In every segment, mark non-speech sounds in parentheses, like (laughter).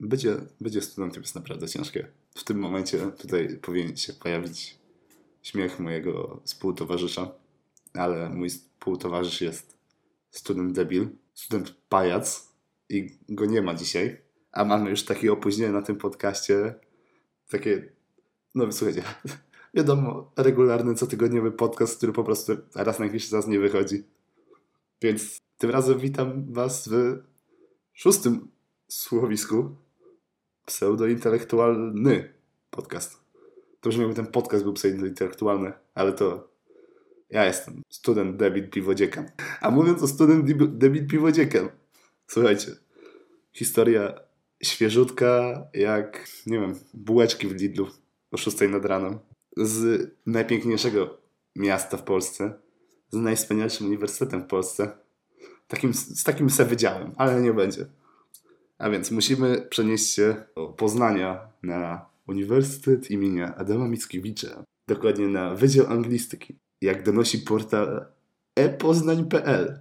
Bycie, bycie studentem jest naprawdę ciężkie. W tym momencie tutaj powinien się pojawić śmiech mojego współtowarzysza, ale mój współtowarzysz jest student debil, student pajac i go nie ma dzisiaj. A mamy już takie opóźnienie na tym podcaście, takie, no słuchajcie, (laughs) wiadomo, regularny, cotygodniowy podcast, który po prostu raz na jakiś czas nie wychodzi. Więc tym razem witam Was w szóstym słuchowisku pseudointelektualny podcast. To brzmi, jakby ten podcast był pseudointelektualny, ale to ja jestem student debit piwodziekiem. A mówiąc o student debit piwodziekiem, słuchajcie, historia świeżutka jak, nie wiem, bułeczki w Lidlu o 6 nad ranem. Z najpiękniejszego miasta w Polsce, z najwspanialszym uniwersytetem w Polsce. Takim, z takim se wydziałem, ale nie będzie. A więc musimy przenieść się do Poznania na Uniwersytet imienia Adama Mickiewicza. Dokładnie na Wydział Anglistyki. Jak donosi portal epoznań.pl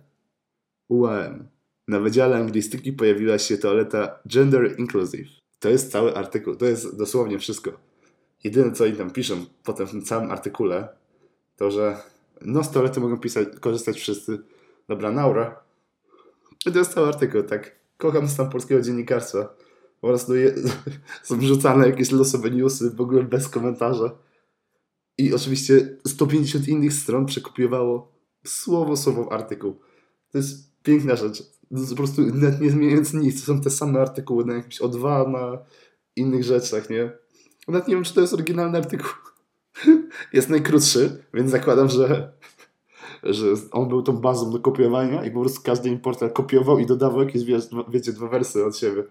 UAM. Na Wydziale Anglistyki pojawiła się toaleta Gender Inclusive. To jest cały artykuł, to jest dosłownie wszystko. Jedyne co oni tam piszą potem w tym całym artykule, to że no z toalety mogą pisać, korzystać wszyscy. Dobra, Naura. I to jest cały artykuł, tak. Kocham stan polskiego dziennikarstwa. Po prostu je, (laughs) są wrzucane jakieś losowe newsy, w ogóle bez komentarza. I oczywiście 150 innych stron przekopiowało słowo słowo artykuł. To jest piękna rzecz. Po prostu nawet nie zmieniając nic. To są te same artykuły na jakimś O2, na innych rzeczach, nie? Nawet nie wiem, czy to jest oryginalny artykuł. (laughs) Jest najkrótszy, więc zakładam, że, że on był tą bazą do kopiowania i po prostu każdy importer kopiował i dodawał jakieś, wiecie, dwa wersy od siebie.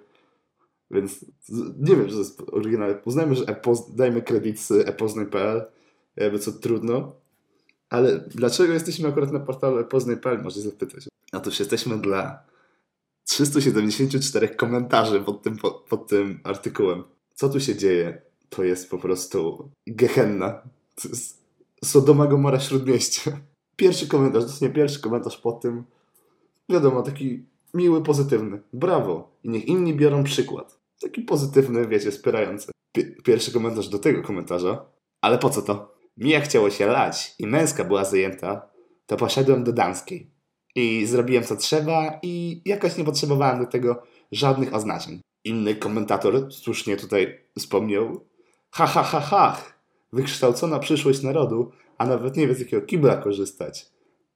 Więc nie wiem, że to jest oryginalne. Uznajmy, że dajmy kredyt z epoznaj.pl, jakby co trudno. Ale dlaczego jesteśmy akurat na portalu epoznaj.pl, może zapytać. Otóż jesteśmy dla 374 komentarzy pod tym, pod, pod tym artykułem. Co tu się dzieje? To jest po prostu gehenna. To jest Sodoma Gomora Śródmieście. Pierwszy komentarz, dosłownie pierwszy komentarz po tym. Wiadomo, taki miły, pozytywny. Brawo. I niech inni biorą przykład. Taki pozytywny, wiecie, wspierający. pierwszy komentarz do tego komentarza. Ale po co to? Mi jak chciało się lać i męska była zajęta, to poszedłem do damskiej. I zrobiłem co trzeba i jakoś nie potrzebowałem do tego żadnych oznaczeń. Inny komentator słusznie tutaj wspomniał, ha ha ha ha, wykształcona przyszłość narodu, a nawet nie wie z jakiego kibla korzystać.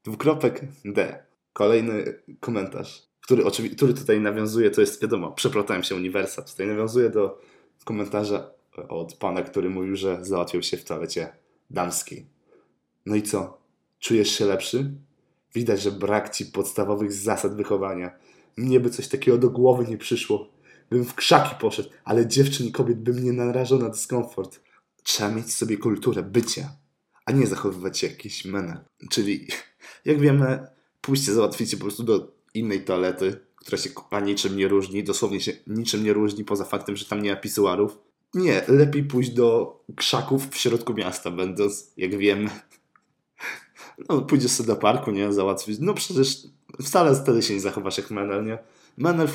Dwukropek D. Kolejny komentarz, który, który tutaj nawiązuje, to jest wiadomo, przeplotałem się uniwersa, tutaj nawiązuje do komentarza od pana, który mówił, że załatwił się w toalecie damskiej. No i co? Czujesz się lepszy? Widać, że brak ci podstawowych zasad wychowania. Mnie by coś takiego do głowy nie przyszło. Bym w krzaki poszedł, ale dziewczyn i kobiet bym nie narażał na dyskomfort. Trzeba mieć sobie kulturę bycia, a nie zachowywać się jakiś menel. Czyli, jak wiemy, pójście załatwicie po prostu do innej toalety, która się niczym nie różni, dosłownie się niczym nie różni, poza faktem, że tam nie ma pisuarów. Nie, lepiej pójść do krzaków w środku miasta, będąc, jak wiemy, (laughs) no, pójdziesz sobie do parku, nie, załatwić. No przecież wcale wtedy się nie zachowasz jak Menel, nie? Menel,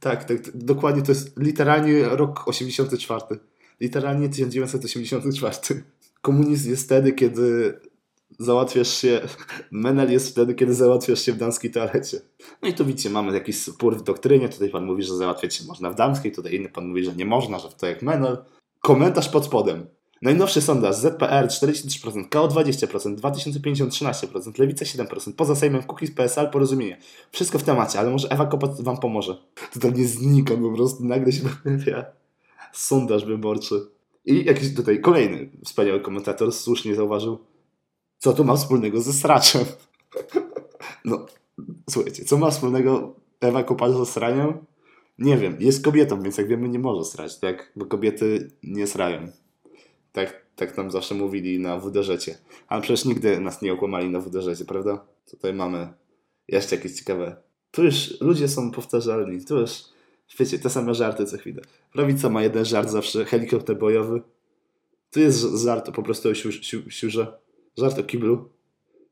tak, tak, dokładnie to jest literalnie rok 84. Literalnie 1984. Komunizm jest wtedy, kiedy załatwiasz się, Menel jest wtedy, kiedy załatwiasz się w damskiej toalecie. No i tu widzicie, mamy jakiś spór w doktrynie. Tutaj pan mówi, że załatwiać się można w damskiej, tutaj inny pan mówi, że nie można, że to jak Menel. Komentarz pod spodem. Najnowszy sondaż ZPR 43%, KO 20%, 2050 13%, Lewica 7%, poza Sejmem Kukiz PSL porozumienie. Wszystko w temacie, ale może Ewa Kopacz wam pomoże. To tam nie znika, po prostu nagle się pojawia sondaż wyborczy. I jakiś tutaj kolejny wspaniały komentator słusznie zauważył, co to ma wspólnego ze sraczem. (laughs) No, słuchajcie, co ma wspólnego Ewa Kopacz ze sraniem? Nie wiem, jest kobietą, więc jak wiemy nie może srać, tak? Bo kobiety nie srają. Tak, tak nam zawsze mówili na WDŻ. Ale przecież nigdy nas nie okłamali na WDŻ, prawda? Tutaj mamy jeszcze jakieś ciekawe. Tu już ludzie są powtarzalni. Tu już, wiecie, te same żarty co chwilę. Prawica ma jeden żart zawsze, helikopter bojowy. Tu jest żart po prostu o siu, siu, siurze. Żart o kiblu.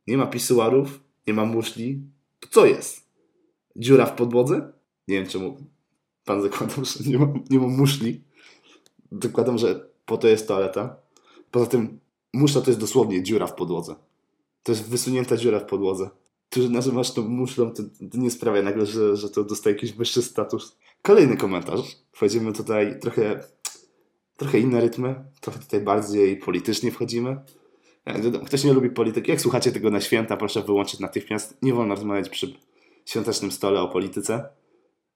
Nie ma pisuarów, nie ma muszli. To co jest? Dziura w podłodze? Nie wiem czemu Pan zakładam, że nie ma, nie ma muszli. Zakładam, że po to jest toaleta. Poza tym muszla to jest dosłownie dziura w podłodze. To jest wysunięta dziura w podłodze. To, że nazywasz to muszlą, to, to nie sprawia nagle, że, że to dostaje jakiś wyższy status. Kolejny komentarz. Wchodzimy tutaj trochę, trochę inne rytmy, trochę tutaj bardziej politycznie wchodzimy. Ktoś nie lubi polityki. Jak słuchacie tego na święta, proszę wyłączyć natychmiast. Nie wolno rozmawiać przy świątecznym stole o polityce.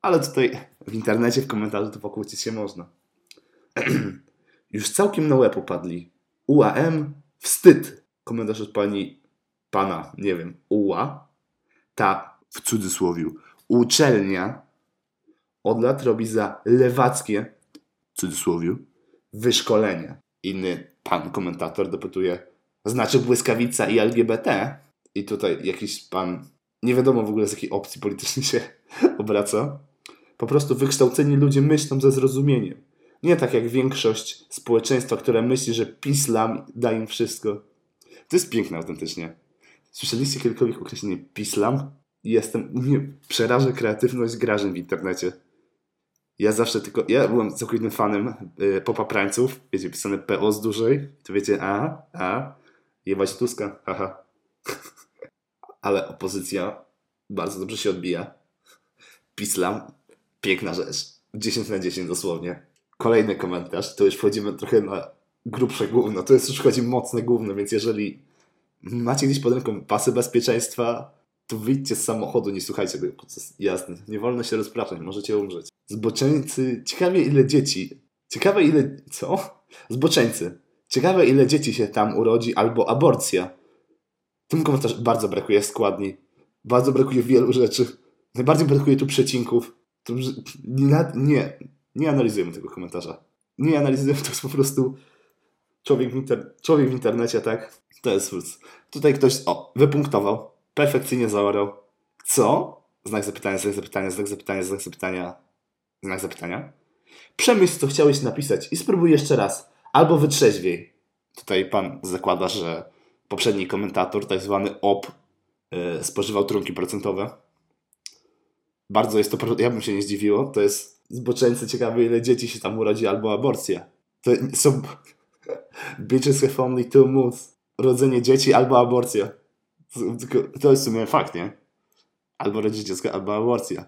Ale tutaj w internecie, w komentarzu to pokłócić się można. (clears throat) Już całkiem na łeb upadli. UAM, wstyd. Komentarz od pani, pana, nie wiem, UA. Ta, w cudzysłowiu, uczelnia od lat robi za lewackie, w cudzysłowiu, wyszkolenie. Inny pan komentator dopytuje, znaczy błyskawica i LGBT? I tutaj jakiś pan, nie wiadomo w ogóle z jakiej opcji politycznej się (laughs) obraca. Po prostu wykształceni ludzie myślą ze zrozumieniem. Nie tak jak większość społeczeństwa, które myśli, że pislam da im wszystko. To jest piękne autentycznie. Słyszeliście kiedykolwiek określenie pislam? Jestem, mnie przeraża kreatywność grażyn w internecie. Ja zawsze tylko, ja byłem całkowitym fanem y, popaprańców, wiecie, pisane PO z dużej, to wiecie, a, a, jebać Tuska, haha. (laughs) Ale opozycja bardzo dobrze się odbija. Pislam, piękna rzecz. 10 na 10 dosłownie. Kolejny komentarz, to już wchodzimy trochę na grubsze gówno, to jest już chodzi mocne gówno, więc jeżeli macie gdzieś pod ręką pasy bezpieczeństwa, to wyjdźcie z samochodu, nie słuchajcie tego podczas jazdy. Nie wolno się rozpraszać, możecie umrzeć. Zboczeńcy, ciekawie ile dzieci, ciekawe ile, co? Zboczeńcy, ciekawe ile dzieci się tam urodzi, albo aborcja. W tym komentarzu bardzo brakuje składni, bardzo brakuje wielu rzeczy. Najbardziej brakuje tu przecinków. Nie, nie, nie analizujemy tego komentarza. Nie analizujemy, to jest po prostu człowiek w, inter... człowiek w internecie, tak? To jest Tutaj ktoś, o, wypunktował, perfekcyjnie zaorał. Co? Znak zapytania, znak zapytania, znak zapytania, znak zapytania, znak zapytania. Przemyśl, co chciałeś napisać i spróbuj jeszcze raz. Albo wytrzeźwiej. Tutaj pan zakłada, że poprzedni komentator, tak zwany OP, yy, spożywał trunki procentowe. Bardzo jest to, ja bym się nie zdziwiło, to jest zboczeńcy ciekawe, ile dzieci się tam urodzi, albo aborcja. To są (laughs) bitches have only two moves. Rodzenie dzieci albo aborcja. To jest w sumie fakt, nie? Albo dziecko, albo aborcja.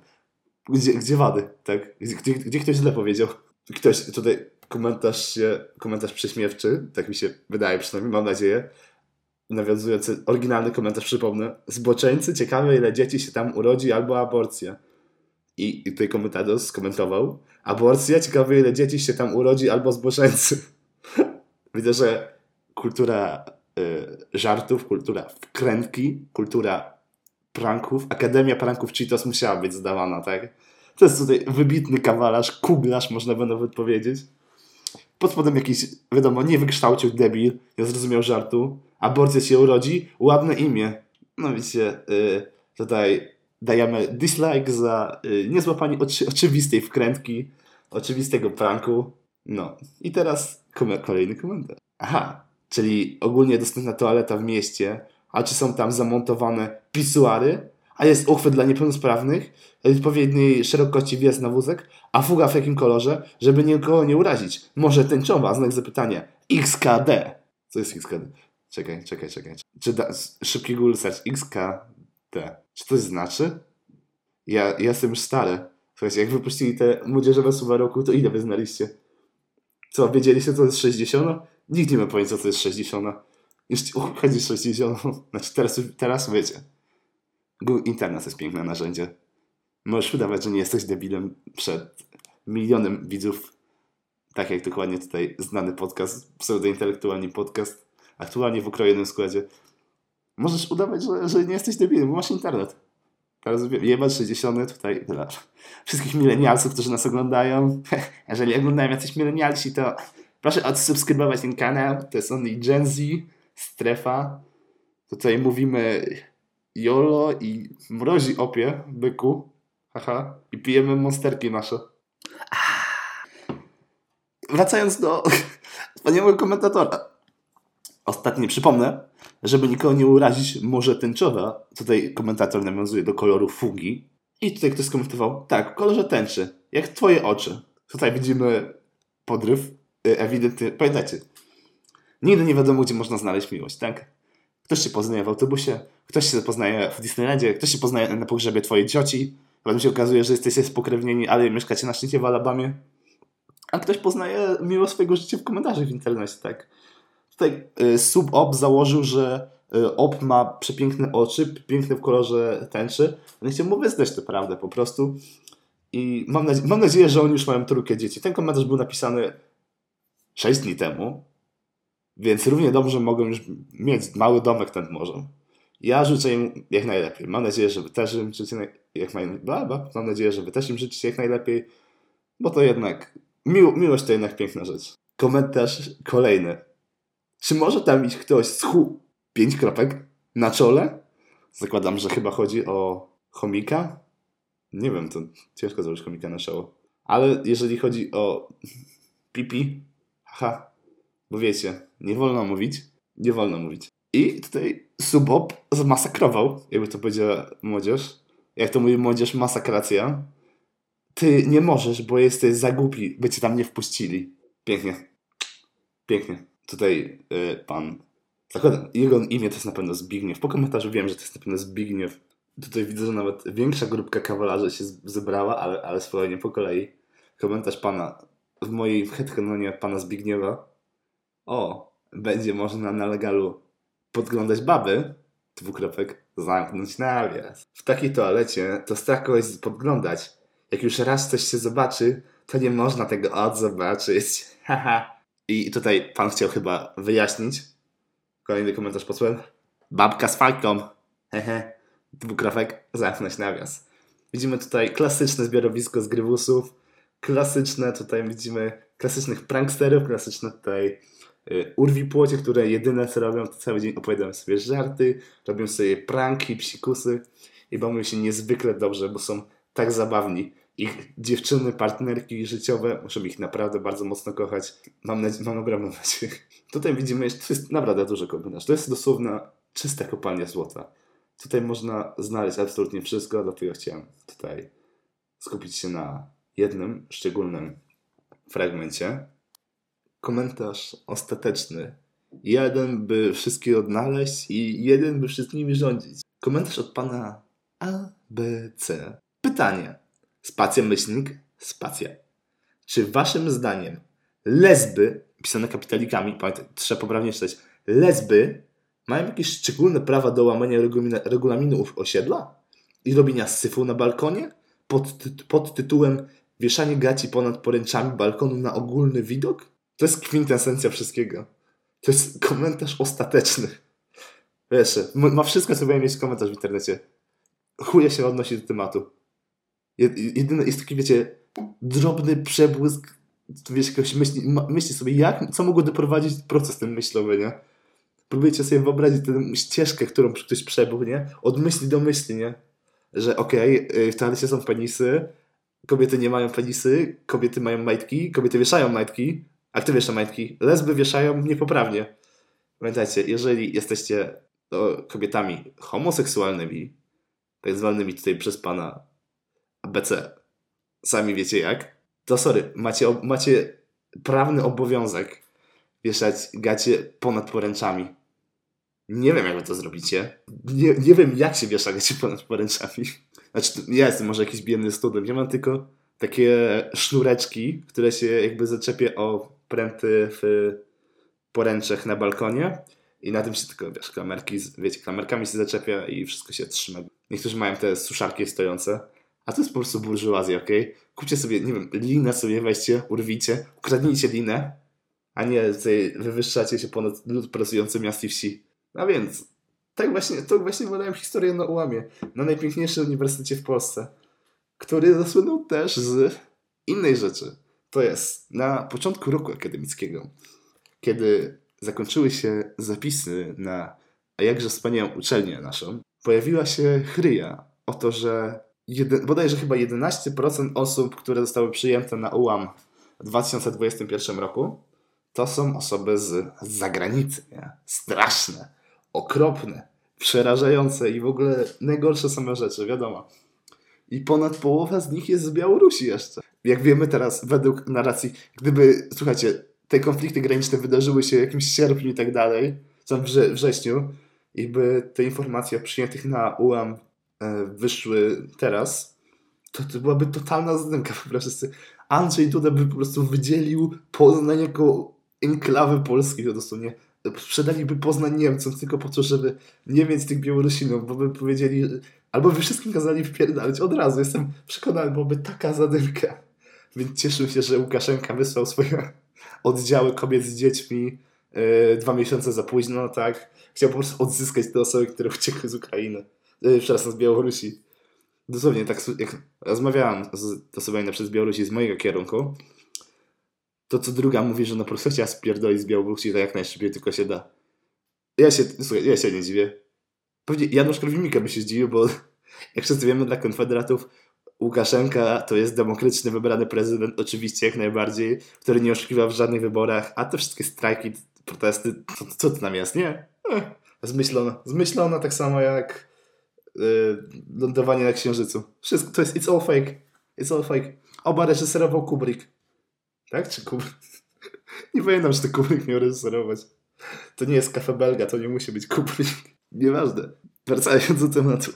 Gdzie, gdzie wady, tak? Gdzie, gdzie ktoś źle powiedział? Ktoś tutaj komentarz się, komentarz prześmiewczy, tak mi się wydaje przynajmniej, mam nadzieję, nawiązujący, oryginalny komentarz, przypomnę. Zboczeńcy, ciekawe ile dzieci się tam urodzi, albo aborcja. I, i tutaj komentarz skomentował, aborcja, ciekawe ile dzieci się tam urodzi, albo zboczeńcy. (laughs) Widzę, że kultura żartów, kultura wkrętki, kultura pranków, Akademia Pranków Cheetos musiała być zdawana, tak? To jest tutaj wybitny kawalarz, kuglarz, można by nawet powiedzieć. Pod spodem jakiś, wiadomo, nie wykształcił debil, nie zrozumiał żartu. Aborcja się urodzi, ładne imię. No wiecie, y, tutaj dajemy dislike za y, niezłapanie oczy, oczywistej wkrętki, oczywistego pranku. No i teraz kolejny komentarz. Aha, czyli ogólnie dostępna toaleta w mieście, a czy są tam zamontowane pisuary, a jest uchwyt dla niepełnosprawnych, odpowiedniej szerokości wjazd na wózek, a fuga w jakim kolorze, żeby nikogo nie urazić. Może tęczowa, znak zapytania. XKD. Co jest XKD? Czekaj, czekaj, czekaj. Czy da, szybki Google search XKD. Czy to znaczy? Ja, ja jestem już stary. Słuchajcie, jak wypuścili te młodzieżowe Subaru, to ile wy znaliście? Co, wiedzieliście, co jest 60? Nikt nie ma pojęcia, co jest 60. Jeśli chodzi 60, znaczy teraz, teraz wiecie. Google Internet jest piękne narzędzie. Możesz udawać, że nie jesteś debilem przed milionem widzów. Tak jak dokładnie tutaj znany podcast, pseudointelektualny podcast, aktualnie w ukrojonym składzie. Możesz udawać, że, że nie jesteś debilem, bo masz internet. Teraz jebać 60 tutaj dla wszystkich milenialsów, którzy nas oglądają. (laughs) Jeżeli oglądają jacyś milenialsi, to proszę odsubskrybować ten kanał. To jest only Gen Z, strefa. Tutaj mówimy jolo i mrozi opie, byku. Haha. I pijemy monsterki nasze. Wracając do (laughs) wspaniałego komentatora. Ostatnie przypomnę, żeby nikogo nie urazić, może tęczowa. Tutaj komentator nawiązuje do koloru fugi. I tutaj ktoś skomentował, tak, w kolorze tęczy, jak twoje oczy. Tutaj widzimy podryw, y, ewidentny. Pamiętajcie, nigdy nie wiadomo, gdzie można znaleźć miłość, tak? Ktoś się poznaje w autobusie, ktoś się poznaje w Disneylandzie, ktoś się poznaje na pogrzebie twojej cioci, potem się okazuje, że jesteście spokrewnieni, ale mieszkacie na szczycie w Alabamie. A ktoś poznaje miłość swojego życia w komentarzach w internecie, tak? Tutaj y, sub-op założył, że y, op ma przepiękne oczy, piękne w kolorze tęczy. No chciałem mu wyznać tę prawdę po prostu. I mam, nadzie mam nadzieję, że oni już mają trójkę dzieci. Ten komentarz był napisany 6 dni temu, więc równie dobrze mogą już mieć mały domek nad morzem. Ja życzę im jak najlepiej. Mam nadzieję, że wy też im życzycie jak najlepiej. Mam nadzieję, że też im życzycie jak najlepiej, bo to jednak miło miłość to jednak piękna rzecz. Komentarz kolejny. Czy może tam iść ktoś z hu pięć kropek na czole? Zakładam, że chyba chodzi o chomika. Nie wiem, to ciężko zrobić chomika na czoło. Ale jeżeli chodzi o pipi, haha, bo wiecie, nie wolno mówić, nie wolno mówić. I tutaj Subop zmasakrował, jakby to powiedziała młodzież. Jak to mówi młodzież, masakracja. Ty nie możesz, bo jesteś za głupi, by cię tam nie wpuścili. Pięknie. Pięknie. Tutaj y, pan... Zakładam, jego imię to jest na pewno Zbigniew. Po komentarzu wiem, że to jest na pewno Zbigniew. Tutaj widzę, że nawet większa grupka kawalarzy się zebrała, ale, ale spokojnie po kolei. Komentarz pana w mojej headcanonie pana Zbigniewa. O, będzie można na legalu podglądać baby, dwukropek, zamknąć nawias. W takiej toalecie to strach kogoś podglądać. Jak już raz coś się zobaczy, to nie można tego odzobaczyć. (laughs) Haha. I tutaj pan chciał chyba wyjaśnić. Kolejny komentarz posłem. Babka z fajką. Hehe. Dwukropek, zamknąć nawias. Widzimy tutaj klasyczne zbiorowisko z grywusów. Klasyczne tutaj widzimy klasycznych pranksterów, klasyczne tutaj y, urwi płocie, które jedyne co robią, to cały dzień opowiadają sobie żarty, robią sobie pranki, psikusy i bawią się niezwykle dobrze, bo są tak zabawni. Ich dziewczyny, partnerki życiowe muszą ich naprawdę bardzo mocno kochać. Mam, nadzie- mam ogromną nadzieję. Tutaj widzimy, jeszcze, to jest naprawdę duży kombinat. To jest dosłowna czysta kopalnia złota. Tutaj można znaleźć absolutnie wszystko, dlatego chciałem tutaj skupić się na jednym szczególnym fragmencie. Komentarz ostateczny. Jeden, by wszystkie odnaleźć i jeden, by wszystkimi rządzić. Komentarz od pana ABC. Pytanie. Spacja myślnik, spacja. Czy waszym zdaniem lesby, pisane kapitalikami, pamiętaj, trzeba poprawnie czytać, lesby mają jakieś szczególne prawa do łamania regulaminu, osiedla i robienia syfu na balkonie pod, pod tytułem wieszanie gaci ponad poręczami balkonu na ogólny widok? To jest kwintesencja wszystkiego. To jest komentarz ostateczny. Wiesz, ma wszystko, co powinien mieć komentarz w internecie. Chuje się odnosi do tematu. Jed- Jedyny jest taki, wiecie, drobny przebłysk, wiesz, jakoś myśli, myśli sobie, jak, co mogło doprowadzić proces ten myślowy, nie? Próbujecie sobie wyobrazić tę ścieżkę, którą ktoś przebył, nie? Od myśli do myśli, nie? Że okej, okay, w toalecie są penisy, kobiety nie mają penisy, kobiety mają majtki, kobiety wieszają majtki, a kto wiesza majtki? Lesby wieszają niepoprawnie. Pamiętajcie, jeżeli jesteście o, kobietami homoseksualnymi, tak zwanymi tutaj przez pana ABC, sami wiecie jak, to sorry, macie, macie prawny obowiązek wieszać gacie ponad poręczami. Nie wiem, jak wy to zrobicie. Nie, nie wiem, jak się wiesza gacie ponad poręczami. Znaczy, ja jestem może jakiś biedny student. Ja mam tylko takie sznureczki, które się jakby zaczepię o pręty w poręczach na balkonie i na tym się tylko, wiesz, klamerki, wiecie, klamerkami się zaczepia i wszystko się trzyma. Niektórzy mają te suszarki stojące, a to jest po prostu burżuazja, okej? Kupcie sobie, nie wiem, linę sobie weźcie, urwijcie, ukradnijcie linę, a nie wywyższacie się ponad lud pracujący miast i wsi. A więc, tak właśnie, to właśnie badałem historię na ułamie, na najpiękniejszym uniwersytecie w Polsce, który zasłynął też z innej rzeczy. To jest na początku roku akademickiego, kiedy zakończyły się zapisy na a jakże wspaniałą uczelnię naszą, pojawiła się chryja o to, że jeden, bodajże chyba 11% osób, które zostały przyjęte na UAM w 2021 roku, to są osoby z, z zagranicy. Nie? Straszne, okropne, przerażające i w ogóle najgorsze same rzeczy, wiadomo. I ponad połowa z nich jest z Białorusi jeszcze. Jak wiemy teraz, według narracji, gdyby, słuchajcie, te konflikty graniczne wydarzyły się w jakimś sierpniu i tak dalej, tam wrze wrześniu, i by te informacje o przyjętych na UAM e, wyszły teraz, to, to byłaby totalna zdymka (laughs) po prostu. Andrzej Duda by po prostu wydzielił Poznań jako enklawę Polski, to dosłownie sprzedaliby Poznań Niemcom tylko po to, żeby nie mieć tych Białorusinów, bo by powiedzieli, albo by wszystkim kazali wpierdalać od razu. Jestem przekonany, byłaby taka zadymka. Więc cieszę się, że Łukaszenka wysłał swoje oddziały kobiet z dziećmi yy, dwa miesiące za późno, tak? Chciał po prostu odzyskać te osoby, które uciekły z Ukrainy. Yy, przepraszam, z Białorusi. Dosłownie, tak jak rozmawiałam z osobami przez Białorusi z mojego kierunku, to co druga mówi, że no po prostu chciała spierdolić z Białorusi tak jak najszybciej tylko się da. Ja się, słuchaj, ja się nie dziwię. Pewnie Janusz Korwin-Mikke by się zdziwił, bo (laughs) jak wszyscy wiemy, dla konfederatów Łukaszenka to jest demokratycznie wybrany prezydent, oczywiście jak najbardziej, który nie oszukiwał w żadnych wyborach, a te wszystkie strajki, protesty, co, co to nam jest, nie? Zmyślono. Zmyślono tak samo jak yy, lądowanie na Księżycu. Wszystko to jest, it's all fake. It's all fake. Oba reżyserował Kubrick. Tak? Czy Kubrick? (laughs) nie pamiętam, czy to Kubrick miał reżyserować. To nie jest kafe belga, to nie musi być Kubrick. (laughs) Nieważne. Wracając do tematu.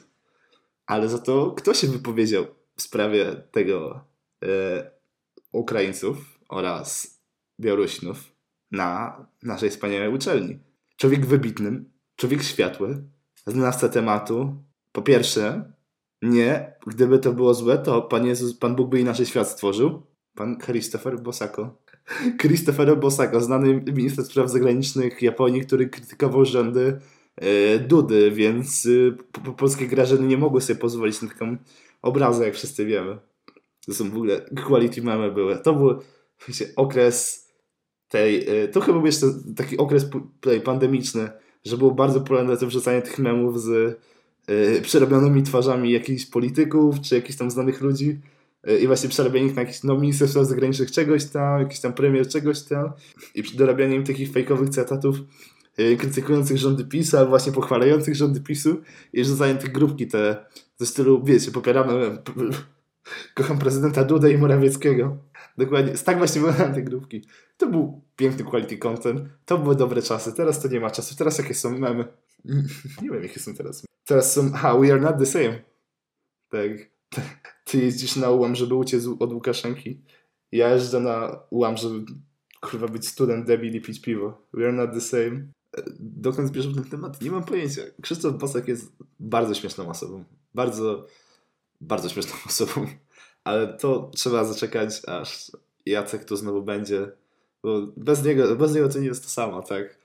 Ale za to kto się wypowiedział w sprawie tego e, Ukraińców oraz Białorusinów na naszej wspaniałej uczelni? Człowiek wybitny, człowiek światły, znawca tematu. Po pierwsze, nie, gdyby to było złe, to Pan Jezus, Pan Bóg by inaczej świat stworzył. Pan Christopher Bosako. (laughs) Christopher Bosako, znany minister spraw zagranicznych Japonii, który krytykował rządy e, Dudy, więc e, polskie grażyny nie mogły sobie pozwolić na taką obrazę, jak wszyscy wiemy. To są w ogóle quality meme były. To był wiecie, okres tej, e, to chyba był jeszcze taki okres tutaj pandemiczny, że było bardzo popularne wrzucanie tych memów z y, przerobionymi twarzami jakichś polityków, czy jakichś tam znanych ludzi i właśnie przerabianie na jakiś no, minister spraw zagranicznych czegoś tam, jakiś tam premier czegoś tam i dorabianie im takich fejkowych cytatów y, krytykujących rządy PiSu, albo właśnie pochwalających rządy PiSu i rzucanie tych grupki te ze stylu, wiecie, popieramy kocham prezydenta Duda i Morawieckiego. Dokładnie, tak właśnie wyglądają te grupki. To był piękny quality content, to były dobre czasy, teraz to nie ma czasu, teraz jakie są memy? (laughs) nie wiem jakie są teraz. Teraz są, ha, we are not the same. Tak. Ty jeździsz na ułam, żeby uciec od Łukaszenki. Ja jeżdżę na ułam, żeby kurwa być student debil i pić piwo. We are not the same. Dokąd zbierzemy ten temat? Nie mam pojęcia. Krzysztof Bosak jest bardzo śmieszną osobą. Bardzo, bardzo śmieszną (laughs) osobą. Ale to trzeba zaczekać, aż Jacek tu znowu będzie bo bez niego, bez niego to nie jest to samo, tak?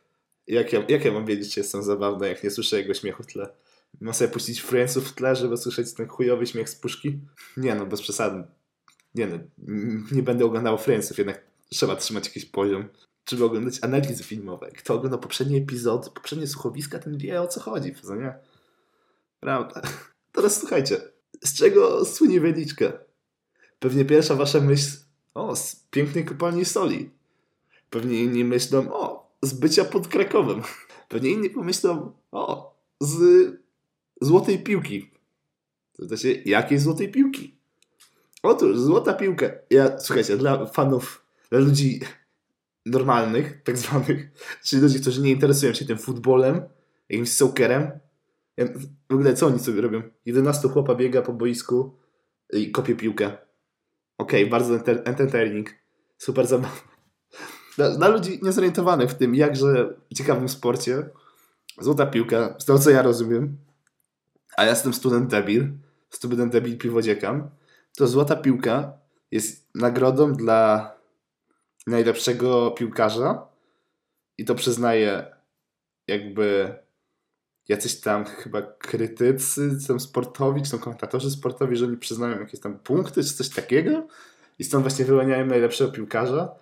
Jak ja, jak ja mam wiedzieć, czy jestem zabawny, jak nie słyszę jego śmiechu w tle? Mam sobie puścić Friendsów w tle, żeby słyszeć ten chujowy śmiech z puszki? Nie no, bez przesady. Nie no, nie będę oglądał Friendsów, jednak trzeba trzymać jakiś poziom. Trzeba oglądać analizy filmowe. Kto oglądał poprzedni epizod, poprzednie słuchowiska, ten wie o co chodzi, co nie? Prawda. (laughs) Teraz słuchajcie, z czego słynie Wieliczka? Pewnie pierwsza wasza myśl, o, z pięknej kopalni soli. Pewnie inni myślą, o, z bycia pod Krakowem. (laughs) Pewnie inni pomyślą, o, z złotej piłki. To znaczy, jakiej złotej piłki? Otóż, złota piłka. Ja, słuchajcie, dla fanów, dla ludzi normalnych, tak zwanych, czyli ludzi, którzy nie interesują się tym futbolem, jakimś sokerem. W ogóle co oni sobie robią? 11 chłopa biega po boisku i kopie piłkę. Okej, okay, bardzo entertaining. Super zabawa. Dla, dla ludzi niezorientowanych w tym jakże ciekawym sporcie, złota piłka, z tego co ja rozumiem, a ja jestem student debil, student debil piwodziekam, to złota piłka jest nagrodą dla najlepszego piłkarza i to przyznaje jakby jacyś tam chyba krytycy, tam sportowi, czy tam komentatorzy sportowi, że oni przyznają jakieś tam punkty, czy coś takiego i stąd właśnie wyłaniają najlepszego piłkarza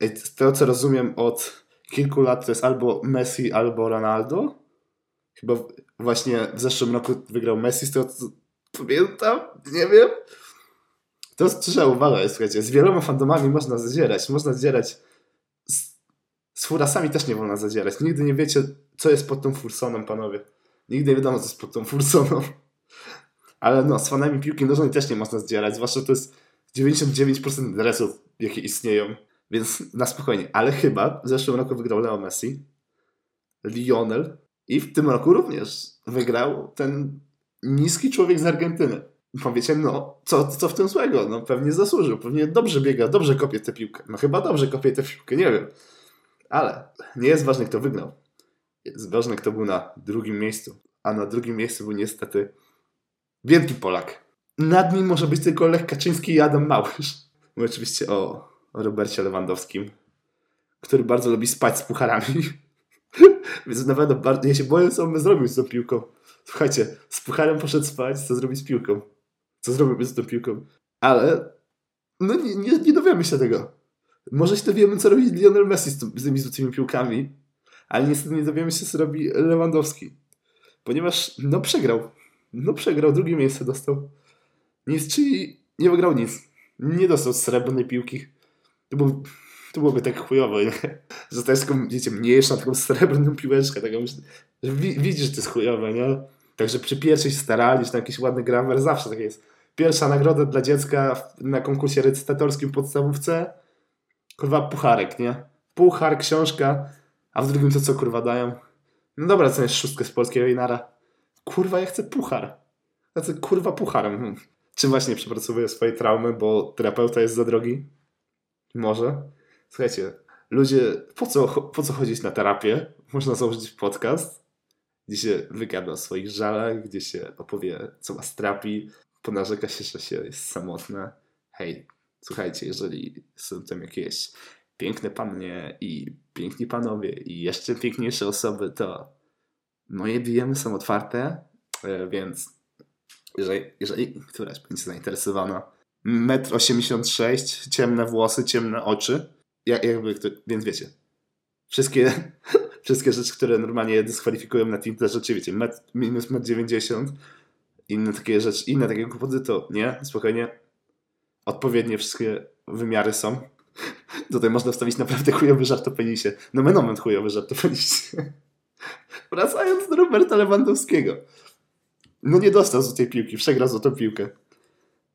z tego co rozumiem od kilku lat to jest albo Messi, albo Ronaldo. Chyba właśnie w zeszłym roku wygrał Messi, z tego co pamiętam, nie wiem. To trzeba uważać, słuchajcie, z wieloma fandomami można zadzierać, można zadzierać z, z furasami też nie wolno zadzierać. Nigdy nie wiecie, co jest pod tą fursoną, panowie. Nigdy nie wiadomo, co jest pod tą fursoną. Ale no, z fanami piłki nożnej też nie można zdzierać, zwłaszcza to jest 99% dresów, jakie istnieją. Więc na spokojnie. Ale chyba w zeszłym roku wygrał Leo Messi, Lionel i w tym roku również wygrał ten niski człowiek z Argentyny. Powiecie, no, co, co w tym złego? No, pewnie zasłużył, pewnie dobrze biega, dobrze kopie tę piłkę. No, chyba dobrze kopie tę piłkę, nie wiem. Ale nie jest ważne, kto wygrał. Jest ważne, kto był na drugim miejscu. A na drugim miejscu był niestety wielki Polak. Nad nim może być tylko Lech Kaczyński i Adam Małysz. Mówię oczywiście o, o Robercie Lewandowskim, który bardzo lubi spać z pucharami. Więc naprawdę bardzo, ja się boję, co on zrobił z tą piłką. Słuchajcie, z pucharem poszedł spać, co zrobi z piłką? Co zrobiłby z tą piłką? Ale no nie, nie, nie dowiemy się tego. Może się dowiemy, co robi Lionel Messi z, z tymi złotymi piłkami, ale niestety nie dowiemy się, co robi Lewandowski. Ponieważ, no przegrał. No przegrał, drugie miejsce dostał. Nic, czyli nie wygrał nic. Nie dostał srebrnej piłki. To, był, to byłoby tak chujowo, nie? Że wiecie, mniejsza, taką srebrną piłeczkę, taką, że widzisz, że to jest chujowe, nie? Także przy pierwszej starali, czy na jakiś ładny grammar, zawsze tak jest. Pierwsza nagroda dla dziecka na konkursie recytatorskim w podstawówce, kurwa pucharek, nie? Puchar, książka, a w drugim to co kurwa dają? No dobra, co jest szóstkę z polskiego Inara? Kurwa, ja chcę puchar. Ja chcę kurwa pucharem. Hmm. Czy właśnie przepracowuję swoje traumy, bo terapeuta jest za drogi? Może. Słuchajcie, ludzie, po co, po co chodzić na terapię? Można założyć podcast, gdzie się wygada o swoich żalach, gdzie się opowie, co was trapi, ponarzeka się, że się jest samotne. Hej, słuchajcie, jeżeli są tam jakieś piękne pannie i piękni panowie i jeszcze piękniejsze osoby, to moje DM są otwarte, e, więc jeżeli, jeżeli któraś będzie zainteresowana, 1,86 m, ciemne włosy, ciemne oczy, jakby, więc wiecie, wszystkie, (laughs) wszystkie rzeczy, które normalnie dyskwalifikują na Tinderze, czy wiecie, met, minus 1,90 m, inne takie rzeczy, inne takie kłopoty, to nie, spokojnie, odpowiednie wszystkie wymiary są. (laughs) Tutaj można wstawić naprawdę chujowy żart o penisie. No moment chujowy żart o penisie. (laughs) Wracając do Roberta Lewandowskiego. No nie dostał z tej piłki, przegrał złotą piłkę.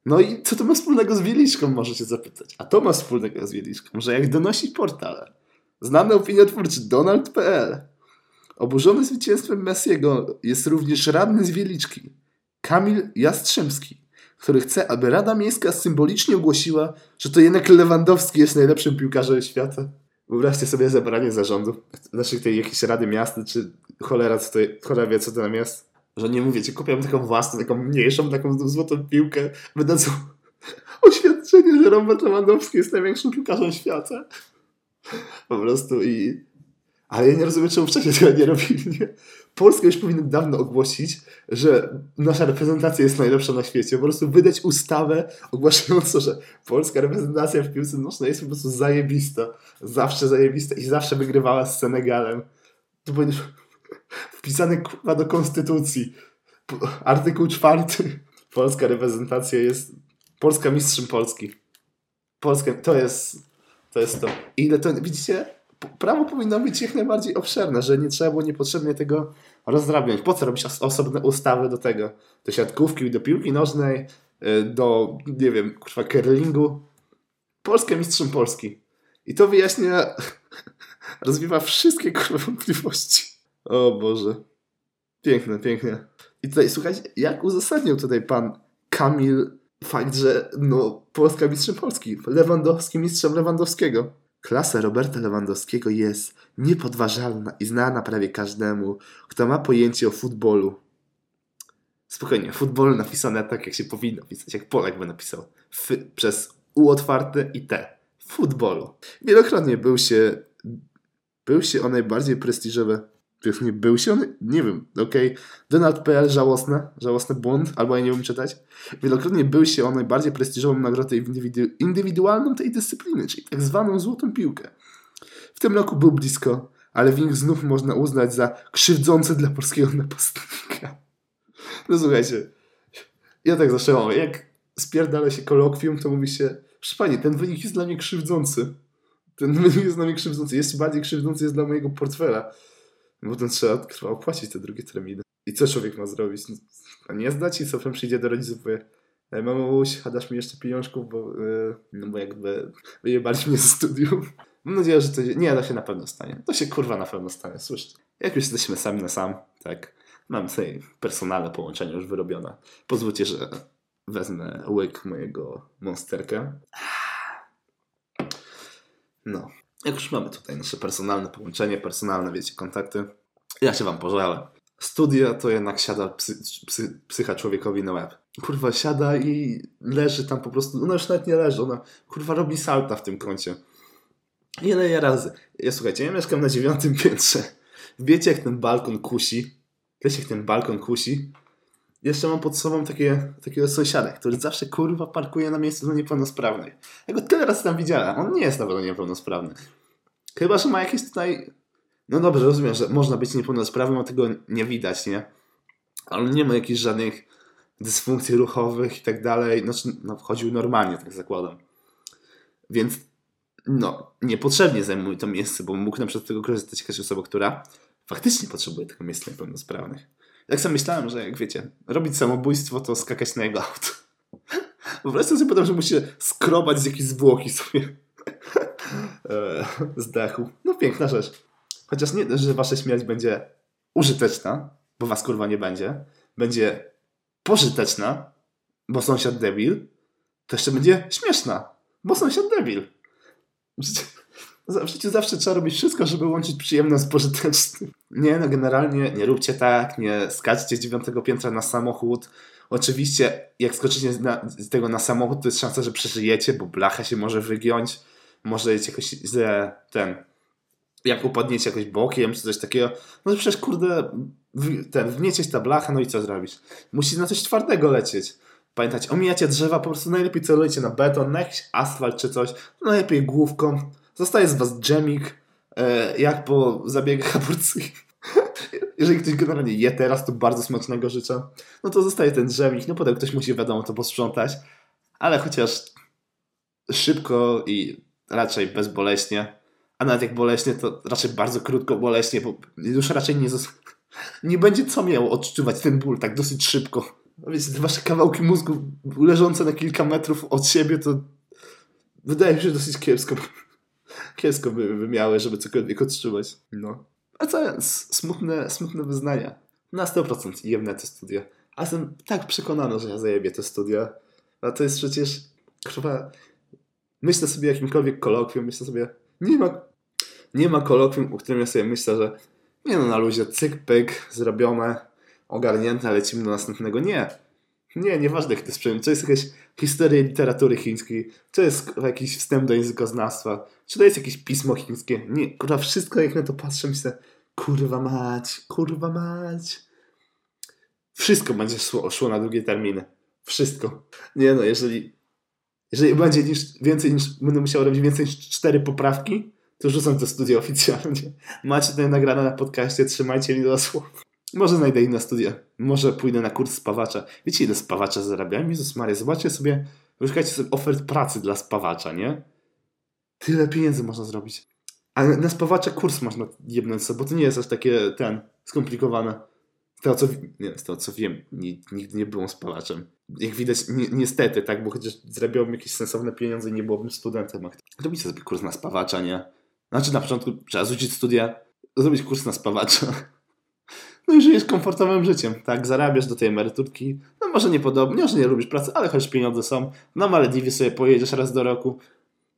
No i co to ma wspólnego z Wieliczką, możecie zapytać. A to ma wspólnego z Wieliczką, że jak donosi portal znany opiniotwórczy Donald.pl oburzony zwycięstwem Messiego jest również radny z Wieliczki Kamil Jastrzębski, który chce, aby Rada Miejska symbolicznie ogłosiła, że to jednak Lewandowski jest najlepszym piłkarzem świata. Wyobraźcie sobie zebranie zarządu, znaczy tej jakiejś Rady Miasta, czy cholera, co to, cholera wie, co to nam jest. Że nie mówię, kupiłem taką własną, taką mniejszą, taką złotą piłkę, wydadzą (laughs) oświadczenie, że Robert Lewandowski jest największym piłkarzem świata. Po prostu i ale ja nie rozumiem, czemu wcześniej tego nie robili. Nie? Polska już powinna dawno ogłosić, że nasza reprezentacja jest najlepsza na świecie. Po prostu wydać ustawę ogłaszającą, że polska reprezentacja w piłce nożnej jest po prostu zajebista. Zawsze zajebista i zawsze wygrywała z Senegalem. To powinno wpisane kurwa do konstytucji. Artykuł czwarty. Polska reprezentacja jest Polska mistrzem Polski. Polska, to jest to jest to. Ile to, widzicie? prawo powinno być jak najbardziej obszerne, że nie trzeba było niepotrzebnie tego rozdrabniać. Po co robić osobne ustawy do tego? Do siatkówki, do piłki nożnej, y, do, nie wiem, kurwa, curlingu. Polskę mistrzem Polski. I to wyjaśnia, (laughs) rozwiewa wszystkie kurwa wątpliwości. O Boże. Piękne, piękne. I tutaj słuchajcie, jak uzasadnił tutaj pan Kamil fakt, że no, Polska mistrzem Polski, Lewandowski mistrzem Lewandowskiego. Klasa Roberta Lewandowskiego jest niepodważalna i znana prawie każdemu, kto ma pojęcie o futbolu. Spokojnie, futbolu napisane tak, jak się powinno pisać, jak Polak by napisał. F przez U otwarte i T. Futbolu. Wielokrotnie był się, był się o najbardziej prestiżowe nie był się on? Nie wiem, okej. Okay. Donald.pl żałosne, żałosny błąd, albo ja nie wiem czytać. Wielokrotnie był się on najbardziej prestiżową nagrodę indywidu indywidualną tej dyscypliny, czyli tak zwaną złotą piłkę. W tym roku był blisko, ale wynik znów można uznać za krzywdzący dla polskiego napastnika. (laughs) No słuchajcie, ja tak zaczęłam, jak spierdala się kolokwium, to mówi się, proszę pani, ten wynik jest dla mnie krzywdzący. Ten wynik jest dla mnie krzywdzący. Jeszcze bardziej krzywdzący jest dla mojego portfela bo to trzeba, trzeba opłacić te drugie terminy. I co człowiek ma zrobić? A nie zdać i co potem przyjdzie do rodziców powie "Ej, Mamuś, mi jeszcze pieniążków, bo, yy, no bo jakby wyjebali mnie ze studiów. Mam nadzieję, że to się, nie, to się na pewno stanie. To się kurwa na pewno stanie, słyszcie. Jak już jesteśmy sami na sam, tak, mam sobie personalne połączenie już wyrobione. Pozwólcie, że wezmę łyk mojego monsterka. No. Jak już mamy tutaj nasze personalne połączenie, personalne, wiecie, kontakty, ja się wam pożalę. Studia to jednak siada psy, psy, psycha człowiekowi na łeb. Kurwa, siada i leży tam po prostu, ona już nawet nie leży, ona kurwa robi salta w tym kącie. Ile ja razy. Ja słuchajcie, ja mieszkam na dziewiątym piętrze. Wiecie jak ten balkon kusi? Wiecie jak ten balkon kusi? Jeszcze mam pod sobą takie, takiego sąsiada, który zawsze kurwa parkuje na miejscu dla niepełnosprawnych. Ja go tyle razy tam widziałem. On nie jest na pewno niepełnosprawny. Chyba, że ma jakieś tutaj... No dobrze, rozumiem, że można być niepełnosprawnym, a tego nie widać, nie? Ale nie ma jakichś żadnych dysfunkcji ruchowych i tak dalej. Znaczy, no, wchodził normalnie, tak zakładam. Więc no, niepotrzebnie zajmuje to miejsce, bo mógł na przykład tego korzystać jakaś osoba, która faktycznie potrzebuje tego miejsca niepełnosprawnych. Jak sobie myślałem, że jak wiecie, robić samobójstwo, to skakać na jego auto. (laughs) Wyobraź sobie potem, że musi skrobać z jakiejś zwłoki sobie (laughs) e, z dachu. No piękna rzecz. Chociaż nie, że wasza śmierć będzie użyteczna, bo was kurwa nie będzie. Będzie pożyteczna, bo sąsiad debil. To jeszcze będzie śmieszna, bo sąsiad debil. W życiu zawsze trzeba robić wszystko, żeby łączyć przyjemne z pożytecznym. Nie, no generalnie nie róbcie tak, nie skaczcie z dziewiątego piętra na samochód. Oczywiście, jak skoczycie z tego na samochód, to jest szansa, że przeżyjecie, bo blacha się może wygiąć, może jest jakoś źle ten. Jak upadniecie jakoś bokiem, czy coś takiego, no przecież kurde, w, ten, wniecieć ta blacha, no i co zrobić? Musi na coś twardego lecieć. Pamiętać, omijacie drzewa, po prostu najlepiej celujcie na beton, na jakiś asfalt czy coś, najlepiej główką. Zostaje z was dżemik, e, jak po zabiegach aborcyjnych. (laughs) Jeżeli ktoś generalnie je teraz, to bardzo smacznego życzę. No to zostaje ten dżemik, no potem ktoś musi wiadomo to posprzątać, ale chociaż szybko i raczej bezboleśnie, a nawet jak boleśnie, to raczej bardzo krótko boleśnie, bo już raczej nie, (laughs) nie będzie co miało odczuwać ten ból tak dosyć szybko. No wiecie, te wasze kawałki mózgu leżące na kilka metrów od siebie, to wydaje mi się dosyć kiepsko. Kiepsko by, by miały, żeby cokolwiek odczuwać. No. A co smutne, smutne wyznania. Na 100% jemne te studia. A jestem tak przekonany, że ja zajebię te studia. A to jest przecież, chyba, myślę sobie jakimkolwiek kolokwium, myślę sobie, nie ma, nie ma kolokwium, u którym ja sobie myślę, że nie no, na luzie, cyk, pyk, zrobione, ogarnięte, lecimy do następnego. Nie. Nie, nieważne jak to przedmiot. To jest jakaś historia literatury chińskiej, to jest jakiś wstęp do językoznawstwa, czy to jest jakieś pismo chińskie. Nie, kurwa, wszystko jak na to patrzę, myślę, kurwa mać, kurwa mać. Wszystko będzie szło, szło na długie terminy. Wszystko. Nie no, jeżeli, jeżeli będzie niż, więcej niż, będę musiał robić więcej niż cztery poprawki, to rzucam to studia oficjalnie. Macie to nagrane na podcaście, trzymajcie mi do słów. Może znajdę inne studia. Może pójdę na kurs spawacza. Wiecie, ile spawacza zarabiałem? Jezus Maria, zobaczcie sobie, wyszukajcie sobie ofert pracy dla spawacza, nie? Tyle pieniędzy można zrobić. A na spawacza kurs można jebnąć sobie, bo to nie jest aż takie, ten, skomplikowane. Z tego co, nie, z tego, co wiem, nigdy nie byłem spawaczem. Jak widać, ni niestety, tak, bo chociaż zarabiałbym jakieś sensowne pieniądze i nie byłbym studentem. Robicie sobie kurs na spawacza, nie? Znaczy na początku trzeba zrzucić studia, zrobić kurs na spawacza no i żyjesz komfortowym życiem, tak? Zarabiasz do tej emeryturki, no może niepodobnie, może nie lubisz pracy, ale choć pieniądze są. Na Malediwy sobie pojedziesz raz do roku,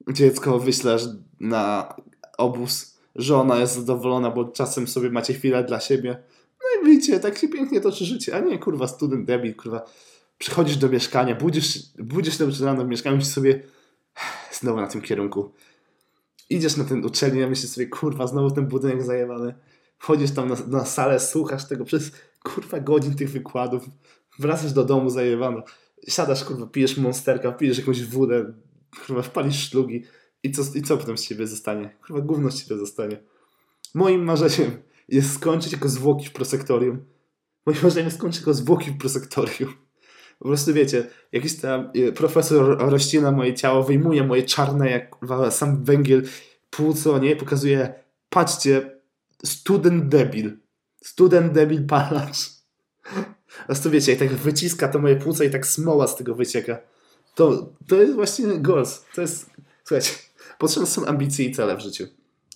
dziecko wyślesz na obóz, żona jest zadowolona, bo czasem sobie macie chwilę dla siebie. No i widzicie, tak się pięknie toczy życie, a nie kurwa student debil, kurwa. Przychodzisz do mieszkania, budzisz, budzisz się rano w mieszkaniu i sobie (sighs) znowu na tym kierunku. Idziesz na ten uczelnię, myślisz sobie, kurwa, znowu ten budynek zajebany wchodzisz tam na, na salę, słuchasz tego przez kurwa godzin tych wykładów, wracasz do domu zajewano, siadasz kurwa, pijesz monsterka, pijesz jakąś wódę, kurwa, wpalisz szlugi i co, i co potem z ciebie zostanie? Kurwa, gówno z ciebie zostanie. Moim marzeniem jest skończyć jako zwłoki w prosektorium. Moim marzeniem jest skończyć jako zwłoki w prosektorium. Po prostu wiecie, jakiś tam e, profesor rościna moje ciało, wyjmuje moje czarne jak sam węgiel płuco, nie? Pokazuje, patrzcie, student debil. Student debil palacz. to wiecie, jak tak wyciska to moje płuca i tak smoła z tego wycieka. To, to jest właśnie goals. To jest, słuchajcie, potrzebne są ambicje i cele w życiu.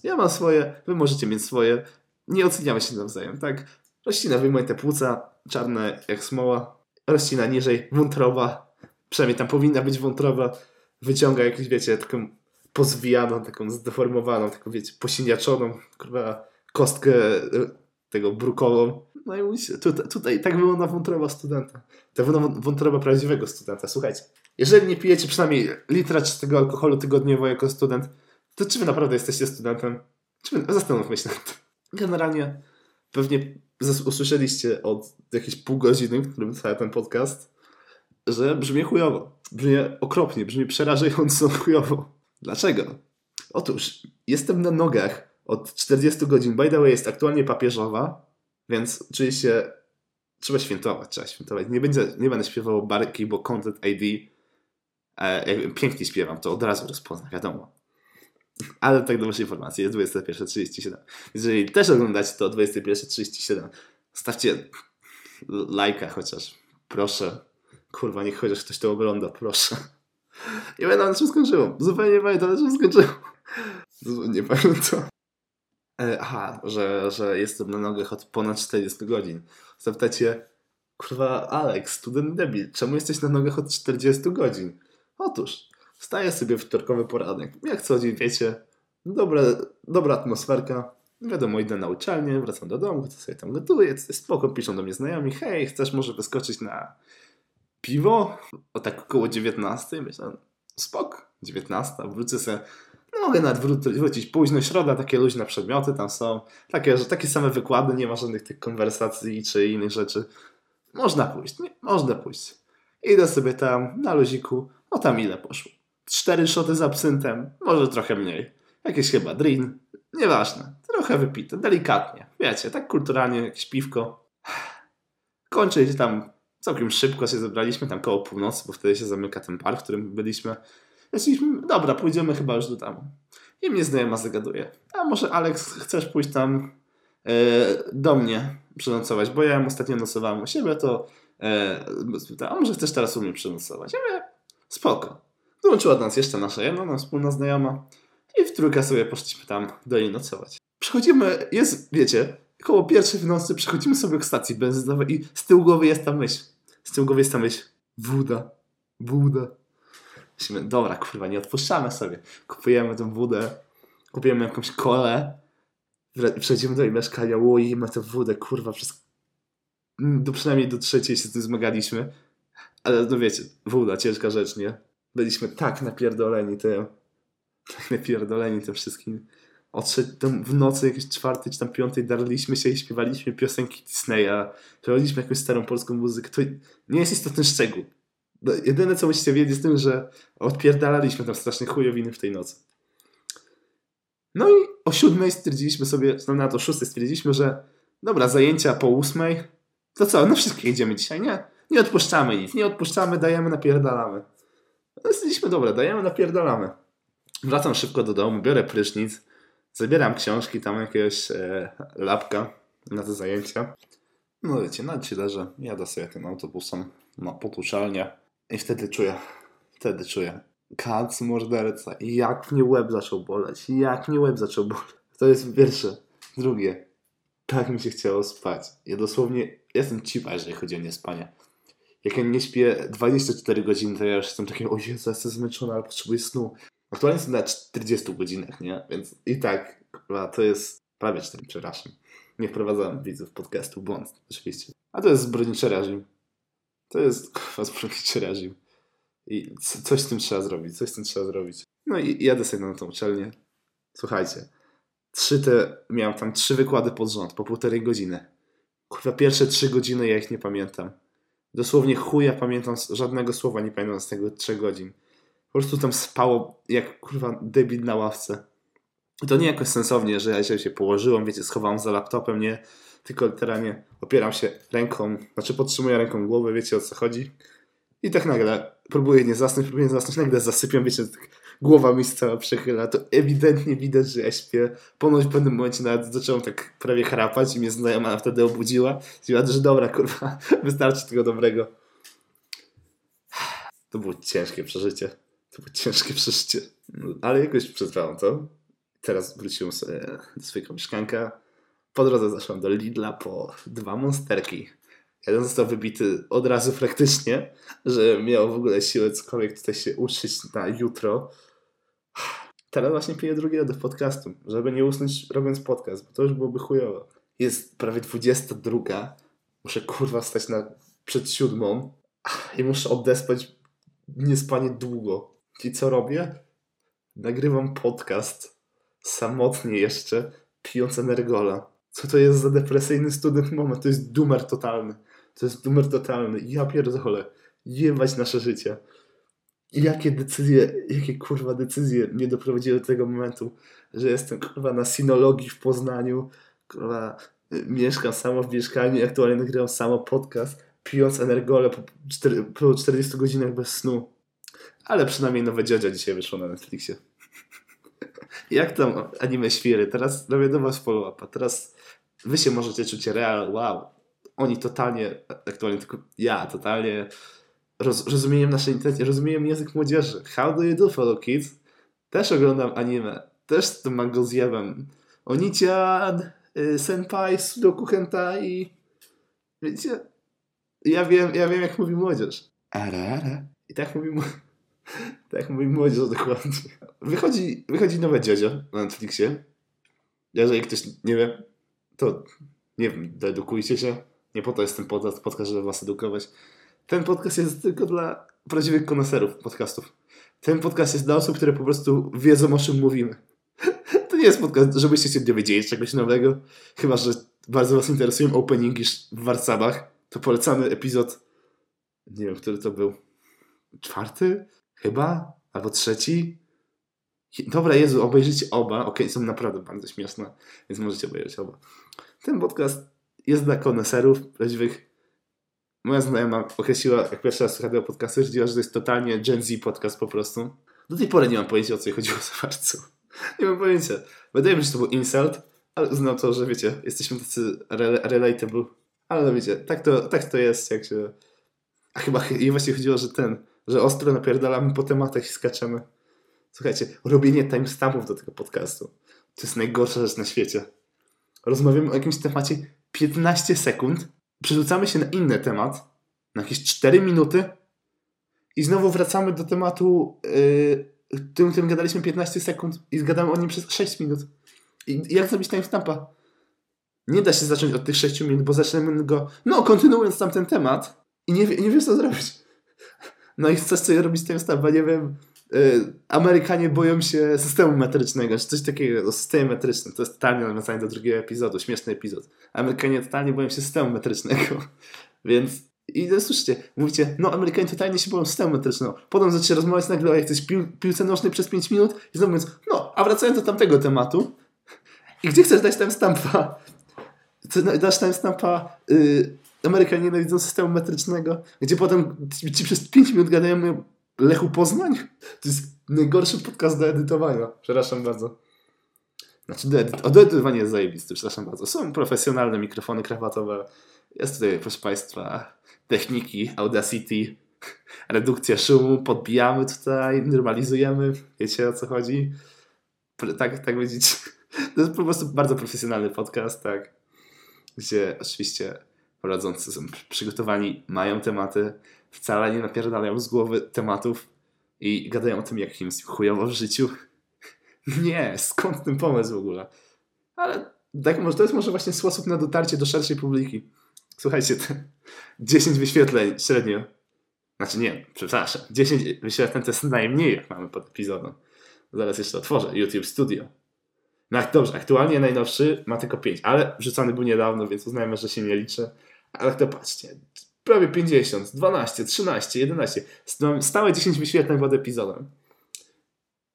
Ja mam swoje, wy możecie mieć swoje. Nie oceniamy się nawzajem, tak? Rościna wyjmuje te płuca, czarne jak smoła. Rościna niżej, wątroba. Przynajmniej tam powinna być wątroba. Wyciąga jakąś, wiecie, taką pozwijaną, taką zdeformowaną, taką, wiecie, posiniaczoną, kurwa, kostkę e, tego brukową. No i mówicie, tutaj, tutaj tak wygląda wątroba studenta. Tak wygląda wątroba prawdziwego studenta. Słuchajcie, jeżeli nie pijecie przynajmniej litra czystego alkoholu tygodniowo jako student, to czy wy naprawdę jesteście studentem? Czy wy, zastanówmy się nad tym. Generalnie pewnie usłyszeliście od jakieś pół godziny, w którym trwa ten podcast, że brzmi chujowo. Brzmi okropnie, brzmi przerażająco (laughs) chujowo. Dlaczego? Otóż jestem na nogach od 40 godzin. By the way, jest aktualnie papieżowa, więc oczywiście trzeba świętować, trzeba świętować. Nie, będzie, nie będę śpiewał barki, bo Content ID e, pięknie śpiewam, to od razu rozpozna, wiadomo. Ale tak do waszej informacji, jest 21.37. Jeżeli też oglądacie to o 21.37, stawcie lajka chociaż. Proszę. Kurwa, niech chociaż ktoś to ogląda, proszę. Nie będę na czym skończyło. Zupełnie nie pamiętam, na czym skończyło. Nie pamiętam. E, aha, że, że jestem na nogach od ponad 40 godzin. Zapytacie, kurwa, Alex, student debil, czemu jesteś na nogach od 40 godzin? Otóż, staję sobie wtorkowy poranek. Jak co dzień wiecie, dobra, dobra atmosferka. Wiadomo, idę na uczelnię, wracam do domu, co sobie tam gotuję, co jest spoko, piszą do mnie znajomi, hej, chcesz może wyskoczyć na piwo? O tak około 19, myślę, spok, 19, wrócę sobie Mogę nawet wrócić późno, środa, takie luźne przedmioty tam są. Takie, że takie same wykłady, nie ma żadnych tych konwersacji czy innych rzeczy. Można pójść, nie? Można pójść. Idę sobie tam na luziku, no tam ile poszło? Cztery szoty z absyntem, może trochę mniej. Jakieś chyba drin, nieważne. Trochę wypite, delikatnie. Wiecie, tak kulturalnie, jakieś piwko. Kończyć tam całkiem szybko się zebraliśmy, tam koło północy, bo wtedy się zamyka ten park, w którym byliśmy. Myśleliśmy, dobra, pójdziemy chyba już do domu. I mnie znajoma zagaduje. A może Alex, chcesz pójść tam e, do mnie przenocować? Bo ja ostatnio nocowałem u siebie, to e, a może chcesz teraz u mnie przenocować? Ja mówię, spoko. Dołączyła do nas jeszcze nasza jedna, nasza wspólna znajoma i w trójkę sobie poszliśmy tam do niej nocować. Przechodzimy, jest, wiecie, koło pierwszej w nocy przechodzimy sobie k stacji benzynowej i z tyłu głowy jest ta myśl. Z tyłu głowy jest ta myśl. Woda. Woda. Myślimy, dobra, kurwa, nie odpuszczamy sobie. Kupujemy tą wódę, kupujemy jakąś kolę, przejdziemy do jej mieszkania, łoimy tę wódę, kurwa, przez... Do, przynajmniej do trzeciej się tym zmagaliśmy. Ale no wiecie, woda, ciężka rzecz, nie? Byliśmy tak napierdoleni tym, tak napierdoleni tym wszystkim. Odszedł w nocy jakiejś czwartej czy tam piątej darliśmy się i śpiewaliśmy piosenki Disneya, prowadziliśmy jakąś starą polską muzykę. To nie jest istotny szczegół. No, jedyne co musicie wiedzieć z tym, że odpierdalaliśmy tam strasznie chujowiny w tej nocy. No i o siódmej stwierdziliśmy sobie, no na to szóstej stwierdziliśmy, że dobra, zajęcia po ósmej, to co, no wszystkie jedziemy dzisiaj, nie? Nie odpuszczamy nic, nie odpuszczamy, dajemy, napierdalamy. No stwierdziliśmy, dobra, dajemy, napierdalamy. Wracam szybko do domu, biorę prysznic, zabieram książki, tam jakiegoś e, lapka na te zajęcia. No wiecie, na ci leżę, jadę sobie tym autobusem na potuczalnię. I wtedy czuję, wtedy czuję, kac morderca. Jak mnie łeb zaczął boleć. Jak mnie łeb zaczął boleć. To jest pierwsze. Drugie. Tak mi się chciało spać. Ja dosłownie jestem cipa, jeżeli chodzi o niespanie. Jak ja nie śpię 24 godziny, to ja już jestem taki, o Jezu, jestem zmęczony, ale potrzebuję snu. Aktualnie jestem na 40 godzinach, nie? Więc i tak, to jest prawie 4, przepraszam. Nie wprowadzałem widzów podcastu, błąd, oczywiście. A to jest zbrodniczy reżim. To jest (laughs) kurwa reżim. I coś z tym trzeba zrobić, coś z tym trzeba zrobić. No i jadę sobie na tą uczelnię. Słuchajcie, trzy te, miałem tam trzy wykłady pod rząd, po półtorej godziny. Kurwa, pierwsze trzy godziny ja ich nie pamiętam. Dosłownie chuja pamiętam, żadnego słowa nie pamiętam z tego trzech godzin. Po prostu tam spało jak kurwa debil na ławce. I to nie jakoś sensownie, że ja się położyłem, wiecie, schowałem za laptopem, nie tylko literalnie opieram się ręką, znaczy podtrzymuję ręką głowę, wiecie o co chodzi. I tak nagle próbuję nie zasnąć, próbuję nie zasnąć, nagle zasypiam, wiecie, tak głowa mi się cała przechyla, to ewidentnie widać, że ja śpię. Ponoć w pewnym momencie nawet zacząłem tak prawie chrapać i mnie znajoma wtedy obudziła. Stwierdziła, że dobra, kurwa, (laughs) wystarczy tego dobrego. To było ciężkie przeżycie. To było ciężkie przeżycie. No, ale jakoś przetrwałem to. Teraz wróciłem sobie do swojego mieszkanka. Po drodze zaszłem do Lidla po dwa monsterki. Jeden został wybity od razu praktycznie, że miał w ogóle siłę cokolwiek tutaj się uczyć na jutro. Teraz właśnie piję drugiego do podcastu, żeby nie usnąć robiąc podcast, bo to już byłoby chujowo. Jest prawie 22. Muszę kurwa stać na, przed siódmą i muszę odespać niespanie długo. I co robię? Nagrywam podcast samotnie jeszcze, pijąc energola. Co to jest za depresyjny student moment? To jest dumer totalny. To jest numer totalny. Ja pierdolę. Jebać nasze życie. Jakie decyzje, jakie kurwa decyzje mnie doprowadziły do tego momentu, że jestem kurwa na sinologii w Poznaniu, kurwa mieszkam samo w mieszkaniu aktualnie nagrywam samo podcast, pijąc energole po, 4, po 40 godzinach bez snu. Ale przynajmniej nowe dziadzia dzisiaj wyszło na Netflixie. (laughs) Jak tam anime świry? Teraz robię do was follow-upa. Teraz wy się możecie czuć real, wow, oni totalnie, aktualnie tylko ja, totalnie roz, rozumiem nasze intencje, rozumiem język młodzieży. How do you do, fellow kids? Też oglądam anime, też z tym mango zjewem. Onician, y, senpai, sudoku hentai. Wiecie, ja wiem, ja wiem jak mówi młodzież. Ara, ara. I tak mówi, (laughs) tak mówi młodzież dokładnie. Wychodzi, wychodzi nowe dziadzio na Netflixie. Jeżeli ktoś nie wie, to nie wiem, dedukujcie się. Nie po to jest ten podcast, żeby was edukować. Ten podcast jest tylko dla prawdziwych koneserów podcastów. Ten podcast jest dla osób, które po prostu wiedzą o czym mówimy. (laughs) To nie jest podcast, żebyście się dowiedzieli czegoś nowego. Chyba, że bardzo was interesują openingi w Warszawach. To polecamy epizod. Nie wiem, który to był. Czwarty? Chyba? Albo trzeci? Dobra, Jezu, obejrzyjcie oba. Okej, okay, są naprawdę bardzo śmieszne, więc możecie obejrzeć oba. Ten podcast jest dla koneserów prawdziwych. Moja znajoma określiła, jak pierwszy raz słuchała podcastu, że to jest totalnie Gen Z podcast po prostu. Do tej pory nie mam pojęcia, o co chodziło za bardzo. (laughs) Nie mam pojęcia. Wydaje mi się, że to był insult, ale uznam to, że wiecie, jesteśmy tacy re relatable. Ale no wiecie, tak to, tak to jest, jak się... A chyba jej właśnie chodziło, że ten, że ostro napierdalamy po tematach i skaczemy. Słuchajcie, robienie timestampów do tego podcastu to jest najgorsza rzecz na świecie. Rozmawiamy o jakimś temacie 15 sekund, przerzucamy się na inny temat, na jakieś 4 minuty i znowu wracamy do tematu, yy, tym, którym gadaliśmy 15 sekund i zgadamy o nim przez 6 minut. I jak zrobić timestampa? Nie da się zacząć od tych 6 minut, bo zaczniemy go, no kontynuując tamten temat i nie, nie wiesz co zrobić. No i chcesz sobie robić timestampa, nie wiem, Amerykanie boją się systemu metrycznego, czy coś takiego, o systemie metrycznym. To jest totalnie nawiązanie do drugiego epizodu, śmieszny epizod. Amerykanie totalnie boją się systemu metrycznego. (laughs) Więc i słyszycie, mówicie, no Amerykanie totalnie się boją systemu metrycznego. Potem zaczynacie rozmawiać nagle o jakiejś pił piłce nożnej przez 5 minut i znowu mówiąc, no, a wracając do tamtego tematu, i gdzie chcesz dać tam stampa? (laughs) Dasz tam stampa, yy, Amerykanie nienawidzą systemu metrycznego, gdzie potem ci przez 5 minut gadają Lechu Poznań? To jest najgorszy podcast do edytowania. Przepraszam bardzo. Znaczy, do, edyt- o, do edytowania jest zajebisty, przepraszam bardzo. Są profesjonalne mikrofony krawatowe. Jest tutaj, proszę Państwa, techniki, Audacity, redukcja szumu, podbijamy tutaj, normalizujemy. Wiecie o co chodzi? Tak, tak widzicie. (laughs) To jest po prostu bardzo profesjonalny podcast, tak. Gdzie oczywiście prowadzący są przygotowani, mają tematy, wcale nie napierdalają z głowy tematów i gadają o tym, jak im chujowo w życiu. (laughs) nie, skąd ten pomysł w ogóle? Ale tak, to jest może właśnie sposób na dotarcie do szerszej publiki. Słuchajcie, 10 (laughs) wyświetleń średnio. Znaczy nie, przepraszam. 10 wyświetleń to jest najmniej, jak mamy pod epizodem. Zaraz jeszcze otworzę. YouTube Studio. No dobrze, aktualnie najnowszy ma tylko 5, ale wrzucony był niedawno, więc uznajmy, że się nie liczy. Ale to patrzcie, prawie 50, 12, 13, 11. Stałe 10 wyświetleń pod epizodem.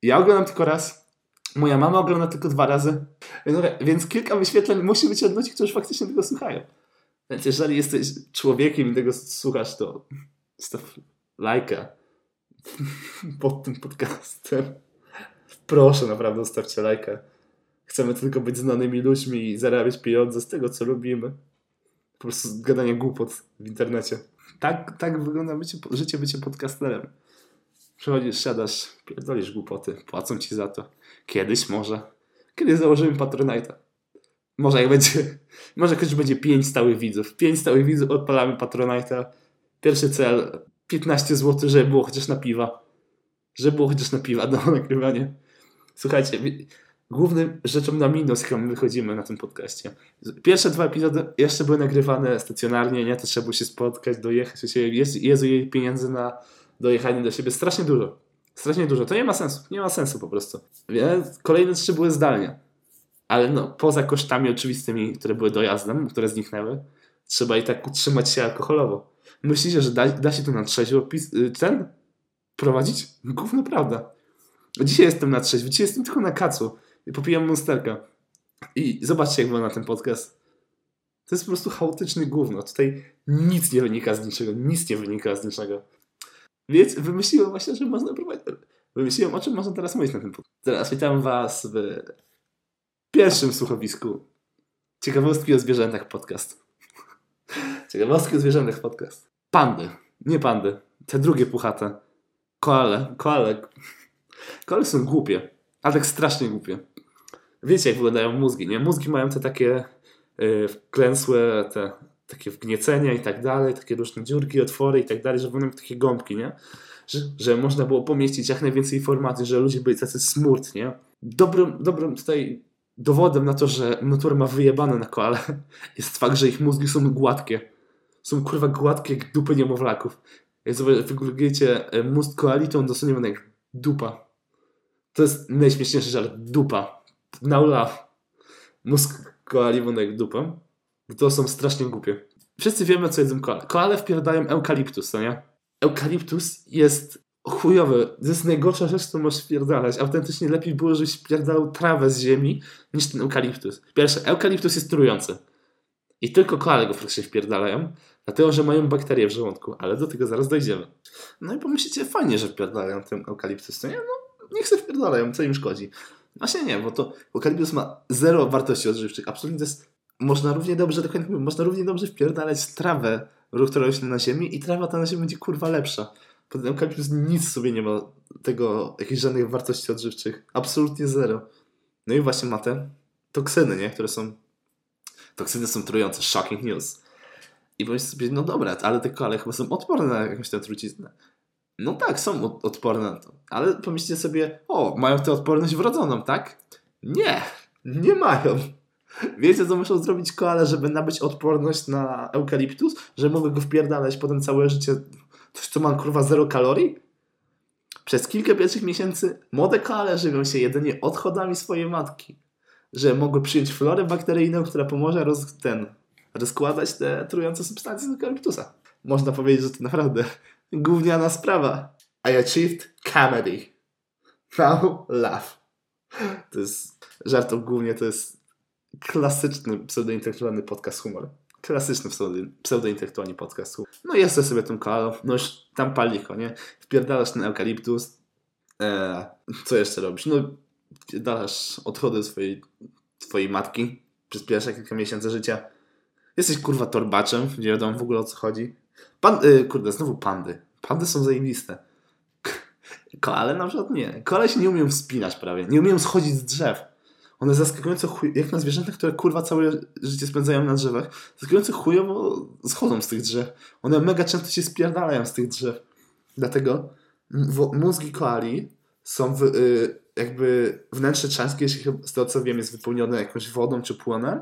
Ja oglądam tylko raz. Moja mama ogląda tylko dwa razy. Więc kilka wyświetleń musi być od ludzi, którzy faktycznie tego słuchają. Więc jeżeli jesteś człowiekiem i tego słuchasz, to staw lajka (laughs) pod tym podcastem. Proszę, naprawdę zostawcie lajka. Chcemy tylko być znanymi ludźmi i zarabiać pieniądze z tego, co lubimy. Po prostu gadanie głupot w internecie. Tak, tak wygląda bycie, życie bycie podcasterem. Przychodzisz, siadasz, pierdolisz głupoty, płacą ci za to. Kiedyś może. Kiedyś założymy Patronite'a. Może jak będzie, (laughs) może kiedyś będzie 5 stałych widzów. 5 stałych widzów, odpalamy Patronite'a. Pierwszy cel, 15 zł, żeby było chociaż na piwa. Żeby było chociaż na piwa do (laughs) nagrywania. Słuchajcie, głównym rzeczą na minus, jaką wychodzimy na tym podcaście. Pierwsze dwa epizody jeszcze były nagrywane stacjonarnie, nie? To trzeba było się spotkać, dojechać. Jest, Jezu, jej pieniędzy na dojechanie do siebie strasznie dużo. Strasznie dużo. To nie ma sensu. Nie ma sensu po prostu. Kolejne trzy były zdalnie. Ale no, poza kosztami oczywistymi, które były dojazdem, które zniknęły, trzeba i tak utrzymać się alkoholowo. Myślicie, że da, da się to na trzeźwo y, ten prowadzić? Gówno prawda. Dzisiaj jestem na trzeźwo, dzisiaj jestem tylko na kacu popijam monsterka. I zobaczcie, jak wygląda ten podcast. To jest po prostu chaotyczny gówno. Tutaj nic nie wynika z niczego, nic nie wynika z niczego. Więc wymyśliłem właśnie, że można prowadzić. Wymyśliłem, o czym można teraz mówić na tym podcast. Teraz witam Was w pierwszym słuchowisku. Ciekawostki o zwierzętach podcast. (laughs) Ciekawostki o zwierzętach podcast. Pandy. Nie pandy. Te drugie puchate. Koale. Koale. Koale są głupie. Ale tak strasznie głupie. Wiecie, jak wyglądają mózgi, nie? Mózgi mają te takie yy, wklęsłe, te takie wgniecenia i tak dalej, takie różne dziurki, otwory i tak dalej, że wyglądają takie gąbki, nie? Że, że można było pomieścić jak najwięcej informacji, że ludzie byli tacy smutni? Dobrym, dobrym tutaj dowodem na to, że natura ma wyjebane na koale (laughs) jest fakt, że ich mózgi są gładkie. Są kurwa gładkie jak dupy niemowlaków. Jak wygooglujecie e, mózg koali, to on wygląda jak dupa. To jest najśmieszniejszy żart. Dupa. Now love. Mózg koali jak dupa. To są strasznie głupie. Wszyscy wiemy, co jedzą koale. Koale wpierdają eukaliptus, to nie? Eukaliptus jest chujowy. To jest najgorsza rzecz, którą możesz wpierdalać. Autentycznie lepiej było, żebyś wpierdalał trawę z ziemi, niż ten eukaliptus. Pierwsze, eukaliptus jest trujący. I tylko koale go faktycznie wpierdalają, dlatego, że mają bakterie w żołądku, ale do tego zaraz dojdziemy. No i pomyślicie, fajnie, że wpierdalają ten eukaliptus, to nie? No, niech se wpierdalają, co im szkodzi. Właśnie nie, bo to eukaliptus ma zero wartości odżywczych. Absolutnie to jest można równie dobrze, dokładnie można równie dobrze wpierdalać trawę, która rośnie na ziemi i trawa ta na ziemi będzie kurwa lepsza. Poza tym eukaliptus nic sobie nie ma tego, jakichś żadnych wartości odżywczych. Absolutnie zero. No i właśnie ma te toksyny, nie? Które są toksyny są trujące. Shocking news. I powiesz sobie, no dobra, ale te kole chyba są odporne na jakąś tę truciznę. No tak, są odporne na to. Ale pomyślcie sobie, o, mają tę odporność wrodzoną, tak? Nie, nie mają. Wiecie, co muszą zrobić koale, żeby nabyć odporność na eukaliptus? Że mogę go wpierdalać potem całe życie coś, co ma kurwa zero kalorii? Przez kilka pierwszych miesięcy młode koale żywią się jedynie odchodami swojej matki. Że mogły przyjąć florę bakteryjną, która pomoże roz, ten, rozkładać te trujące substancje z eukaliptusa. Można powiedzieć, że to naprawdę gówniana sprawa. I achieved comedy. Now laugh. To jest żart głównie to jest klasyczny pseudointelektualny podcast humor. Klasyczny pseudointelektualny podcast humor. No jesteś sobie tym kolą, no już tam paliko, nie? Wpierdalasz ten eukaliptus. Eee, co jeszcze robisz? No wpierdalasz odchody swojej, twojej matki przez pierwsze kilka miesięcy życia. Jesteś kurwa torbaczem, nie wiadomo w ogóle o co chodzi. Pan, yy, kurde, znowu pandy. Pandy są zajebiste. Koale na przykład nie. Koale się nie umieją wspinać prawie. Nie umieją schodzić z drzew. One zaskakująco chuj... jak na zwierzęta, które kurwa całe życie spędzają na drzewach, zaskakująco chujowo schodzą z tych drzew. One mega często się spierdalają z tych drzew. Dlatego mózgi koali są w, y, jakby wnętrze trzęskie, jeśli z tego co wiem jest wypełnione jakąś wodą czy płonem,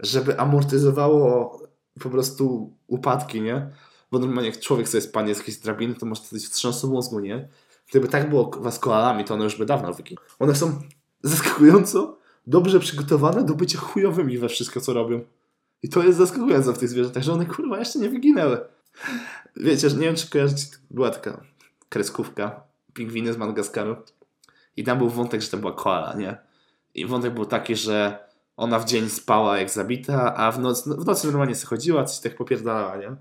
żeby amortyzowało po prostu upadki, nie? Bo normalnie jak człowiek sobie spadnie z jakiejś drabiny, to może coś wstrząsu mózgu, nie? Gdyby tak było z koalami, to one już by dawno wyginęły. One są zaskakująco dobrze przygotowane do bycia chujowymi we wszystko, co robią. I to jest zaskakujące w tych zwierzętach, że one kurwa jeszcze nie wyginęły. Wiecie, że nie wiem, czy kojarzycie, była taka kreskówka, pingwiny z Madagaskaru. I tam był wątek, że to była koala, nie? I wątek był taki, że ona w dzień spała jak zabita, a w, noc, w nocy normalnie sobie chodziła, coś tak popierdalała, nie?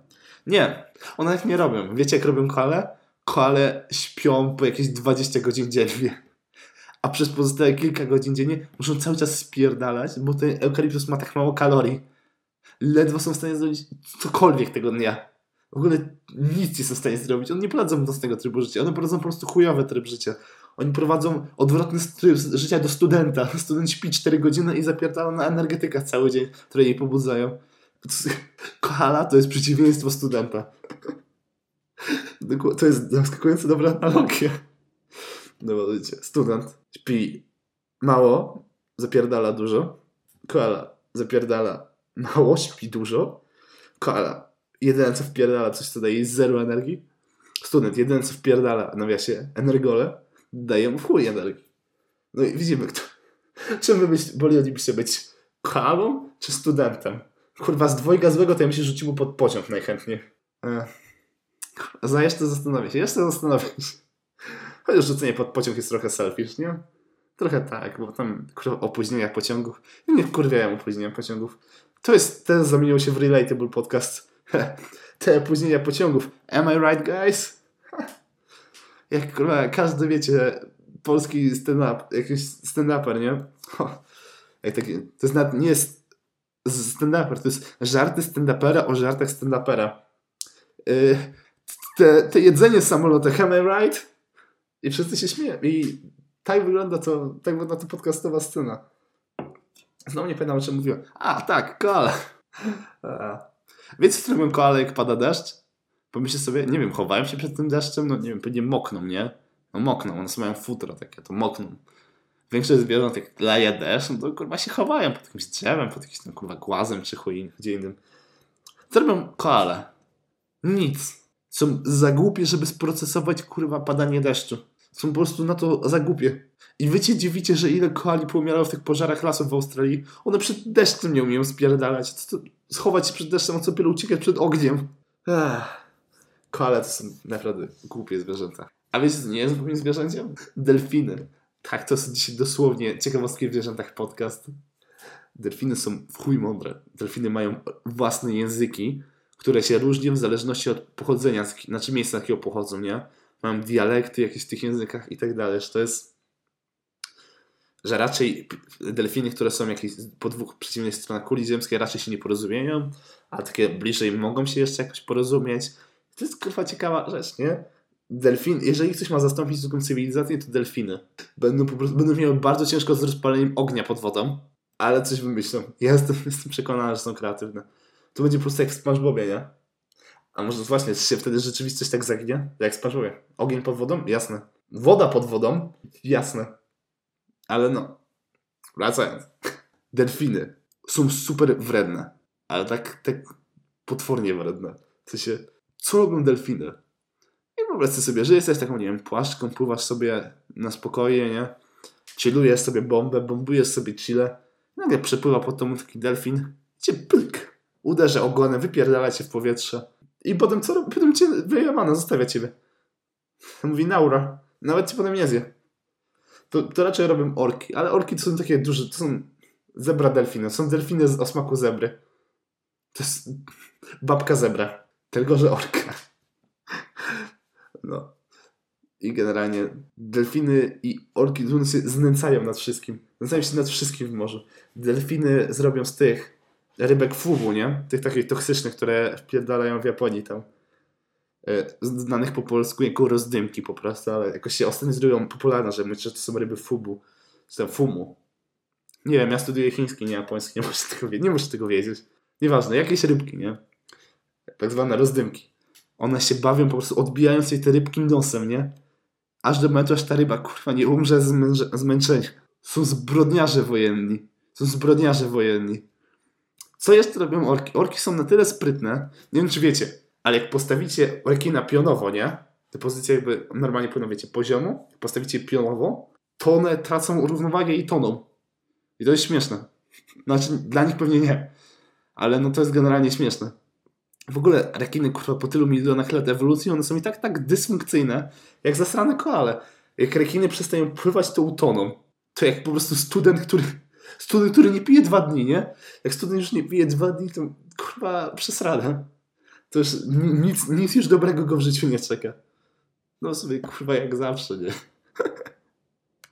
Nie, one tak nie robią. Wiecie, jak robią koale? Koale śpią po jakieś 20 godzin dziennie a przez pozostałe kilka godzin dziennie muszą cały czas spierdalać, bo ten eukaliptus ma tak mało kalorii. Ledwo są w stanie zrobić cokolwiek tego dnia. W ogóle nic nie są w stanie zrobić. Oni nie prowadzą mocnego trybu życia, one prowadzą po prostu chujowy tryb życia. Oni prowadzą odwrotny tryb życia do studenta. (laughs) Student śpi 4 godziny i zapierdala na energetykach cały dzień, które jej pobudzają. (laughs) Koala to jest przeciwieństwo studenta. (laughs) To jest zaskakująco dobra analogia. No bo wiecie, student śpi mało, zapierdala dużo. Koala zapierdala mało, śpi dużo. Koala jedyne co wpierdala coś, co daje zero energii. Student jedyne co wpierdala, nawiasie, energole, daje mu w chuj energii. No i widzimy, kto, czym wy byś, byście być koalą czy studentem? Kurwa, z dwojga złego to ja bym się rzucił pod pociąg najchętniej. E. Za jeszcze zastanowię się, jeszcze zastanowię się. Chociaż rzucenie pod pociąg jest trochę selfish, nie? Trochę tak, bo tam kurwa, opóźnienia pociągów. Nie wkurwiają opóźnienia pociągów. To jest, ten zamienił się w Relatable Podcast. (laughs) Te opóźnienia pociągów. Am I right, guys? Jak każdy wiecie, polski stand-up, jakiś stand-uper, nie? Jak taki, to jest nawet, nie jest stand-uper, to jest żarty stand-upera o żartach stand-upera. Yy, te, te jedzenie z am I right? I wszyscy się śmieją. I tak wygląda to, tak wygląda to podcastowa scena. Znowu nie pamiętam, o czym mówiłem. A, tak, koala. (laughs) Wiecie, co robią koale, jak pada deszcz? Pomyślcie sobie, nie wiem, chowają się przed tym deszczem? No nie wiem, pewnie mokną, nie? No mokną, one mają futro takie, to mokną. Większość zwierząt, jak leje deszcz, no to kurwa się chowają pod jakimś drzewem, pod jakimś tam kurwa głazem czy chuj, gdzie innym. Co robią koale? Nic. Są za głupie, żeby sprocesować kurwa padanie deszczu. Są po prostu na to za głupie. I wy cię dziwicie, że ile koali pomierało w tych pożarach lasów w Australii. One przed deszczem nie umieją spierdalać. Schować się przed deszczem, a co dopiero uciekać przed ogniem. Ech. Koale to są naprawdę głupie zwierzęta. A wiecie, co nie jest głupim zwierzęciem? Delfiny. Tak, to jest dzisiaj dosłownie ciekawostki w zwierzętach podcast. Delfiny są w chuj mądre. Delfiny mają własne języki, które się różnią w zależności od pochodzenia, znaczy miejsca, z jakiego pochodzą, nie? Mają dialekty jakieś w tych językach i tak dalej. To jest że raczej delfiny, które są jakieś po dwóch przeciwnych stronach kuli ziemskiej raczej się nie porozumieją, a takie bliżej mogą się jeszcze jakoś porozumieć. To jest kurwa ciekawa rzecz, nie? Delfin, jeżeli ktoś ma zastąpić zwykłą cywilizację, to delfiny. Będą po prostu, będą miały bardzo ciężko z rozpaleniem ognia pod wodą, ale coś wymyślą. Ja jestem, (laughs) jestem przekonany, że są kreatywne. To będzie po prostu jak w SpongeBobie, nie? A może właśnie, czy się wtedy rzeczywistość tak zagnie? Jak w. Ogień pod wodą? Jasne. Woda pod wodą? Jasne. Ale no, wracając. (laughs) Delfiny są super wredne, ale tak, tak potwornie wredne. W sensie, co robią delfiny? I wyobraź sobie, że jesteś taką, nie wiem, płaszczką, pływasz sobie na spokoje, nie? Chillujesz sobie bombę, bombujesz sobie chile. Nagle przepływa pod tobą taki delfin, cię pyk, uderza ogonem, wypierdala cię w powietrze. I potem co robi? Potem cię wyjemana, zostawia ciebie. (laughs) Mówi Naura. Nawet cię potem nie zje. To, to raczej robią orki, ale orki to są takie duże, to są zebra delfiny, są delfiny z osmaku zebry. To jest babka zebra, tylko że orka. No. I generalnie delfiny i orki się znęcają nad wszystkim. Znęcają się nad wszystkim w morzu. Delfiny zrobią z tych rybek fubu, nie? Tych takich toksycznych, które wpierdalają w Japonii tam. E, znanych po polsku jako rozdymki po prostu, ale jakoś się ostatnio zrobią popularne, że myślę, że to są ryby fubu, czy tam fumu. Nie wiem, ja studiuję chiński, nie japoński, nie muszę tego nie muszę tego wiedzieć. Nieważne, jakieś rybki, nie? Tak zwane rozdymki. One się bawią po prostu odbijając jej te rybki nosem, nie? Aż do momentu, aż ta ryba, kurwa, nie umrze z zmęczenia. Są zbrodniarze wojenni. Są zbrodniarze wojenni. Co jeszcze robią orki? Orki są na tyle sprytne, nie wiem czy wiecie, ale jak postawicie rekina pionowo, nie? Te pozycje jakby normalnie powinno, wiecie, poziomo. Jak postawicie pionowo, to one tracą równowagę i toną. I to jest śmieszne. Znaczy, dla nich pewnie nie. Ale no to jest generalnie śmieszne. W ogóle rekiny, kurwa, po tylu milionach lat ewolucji, one są i tak tak dysfunkcyjne, jak zasrane koale. Jak rekiny przestają pływać, to utoną. To jak po prostu student, który student, który nie pije dwa dni, nie? Jak student już nie pije dwa dni, to kurwa przesrada to już nic, nic już dobrego go w życiu nie czeka. No sobie kurwa jak zawsze, nie?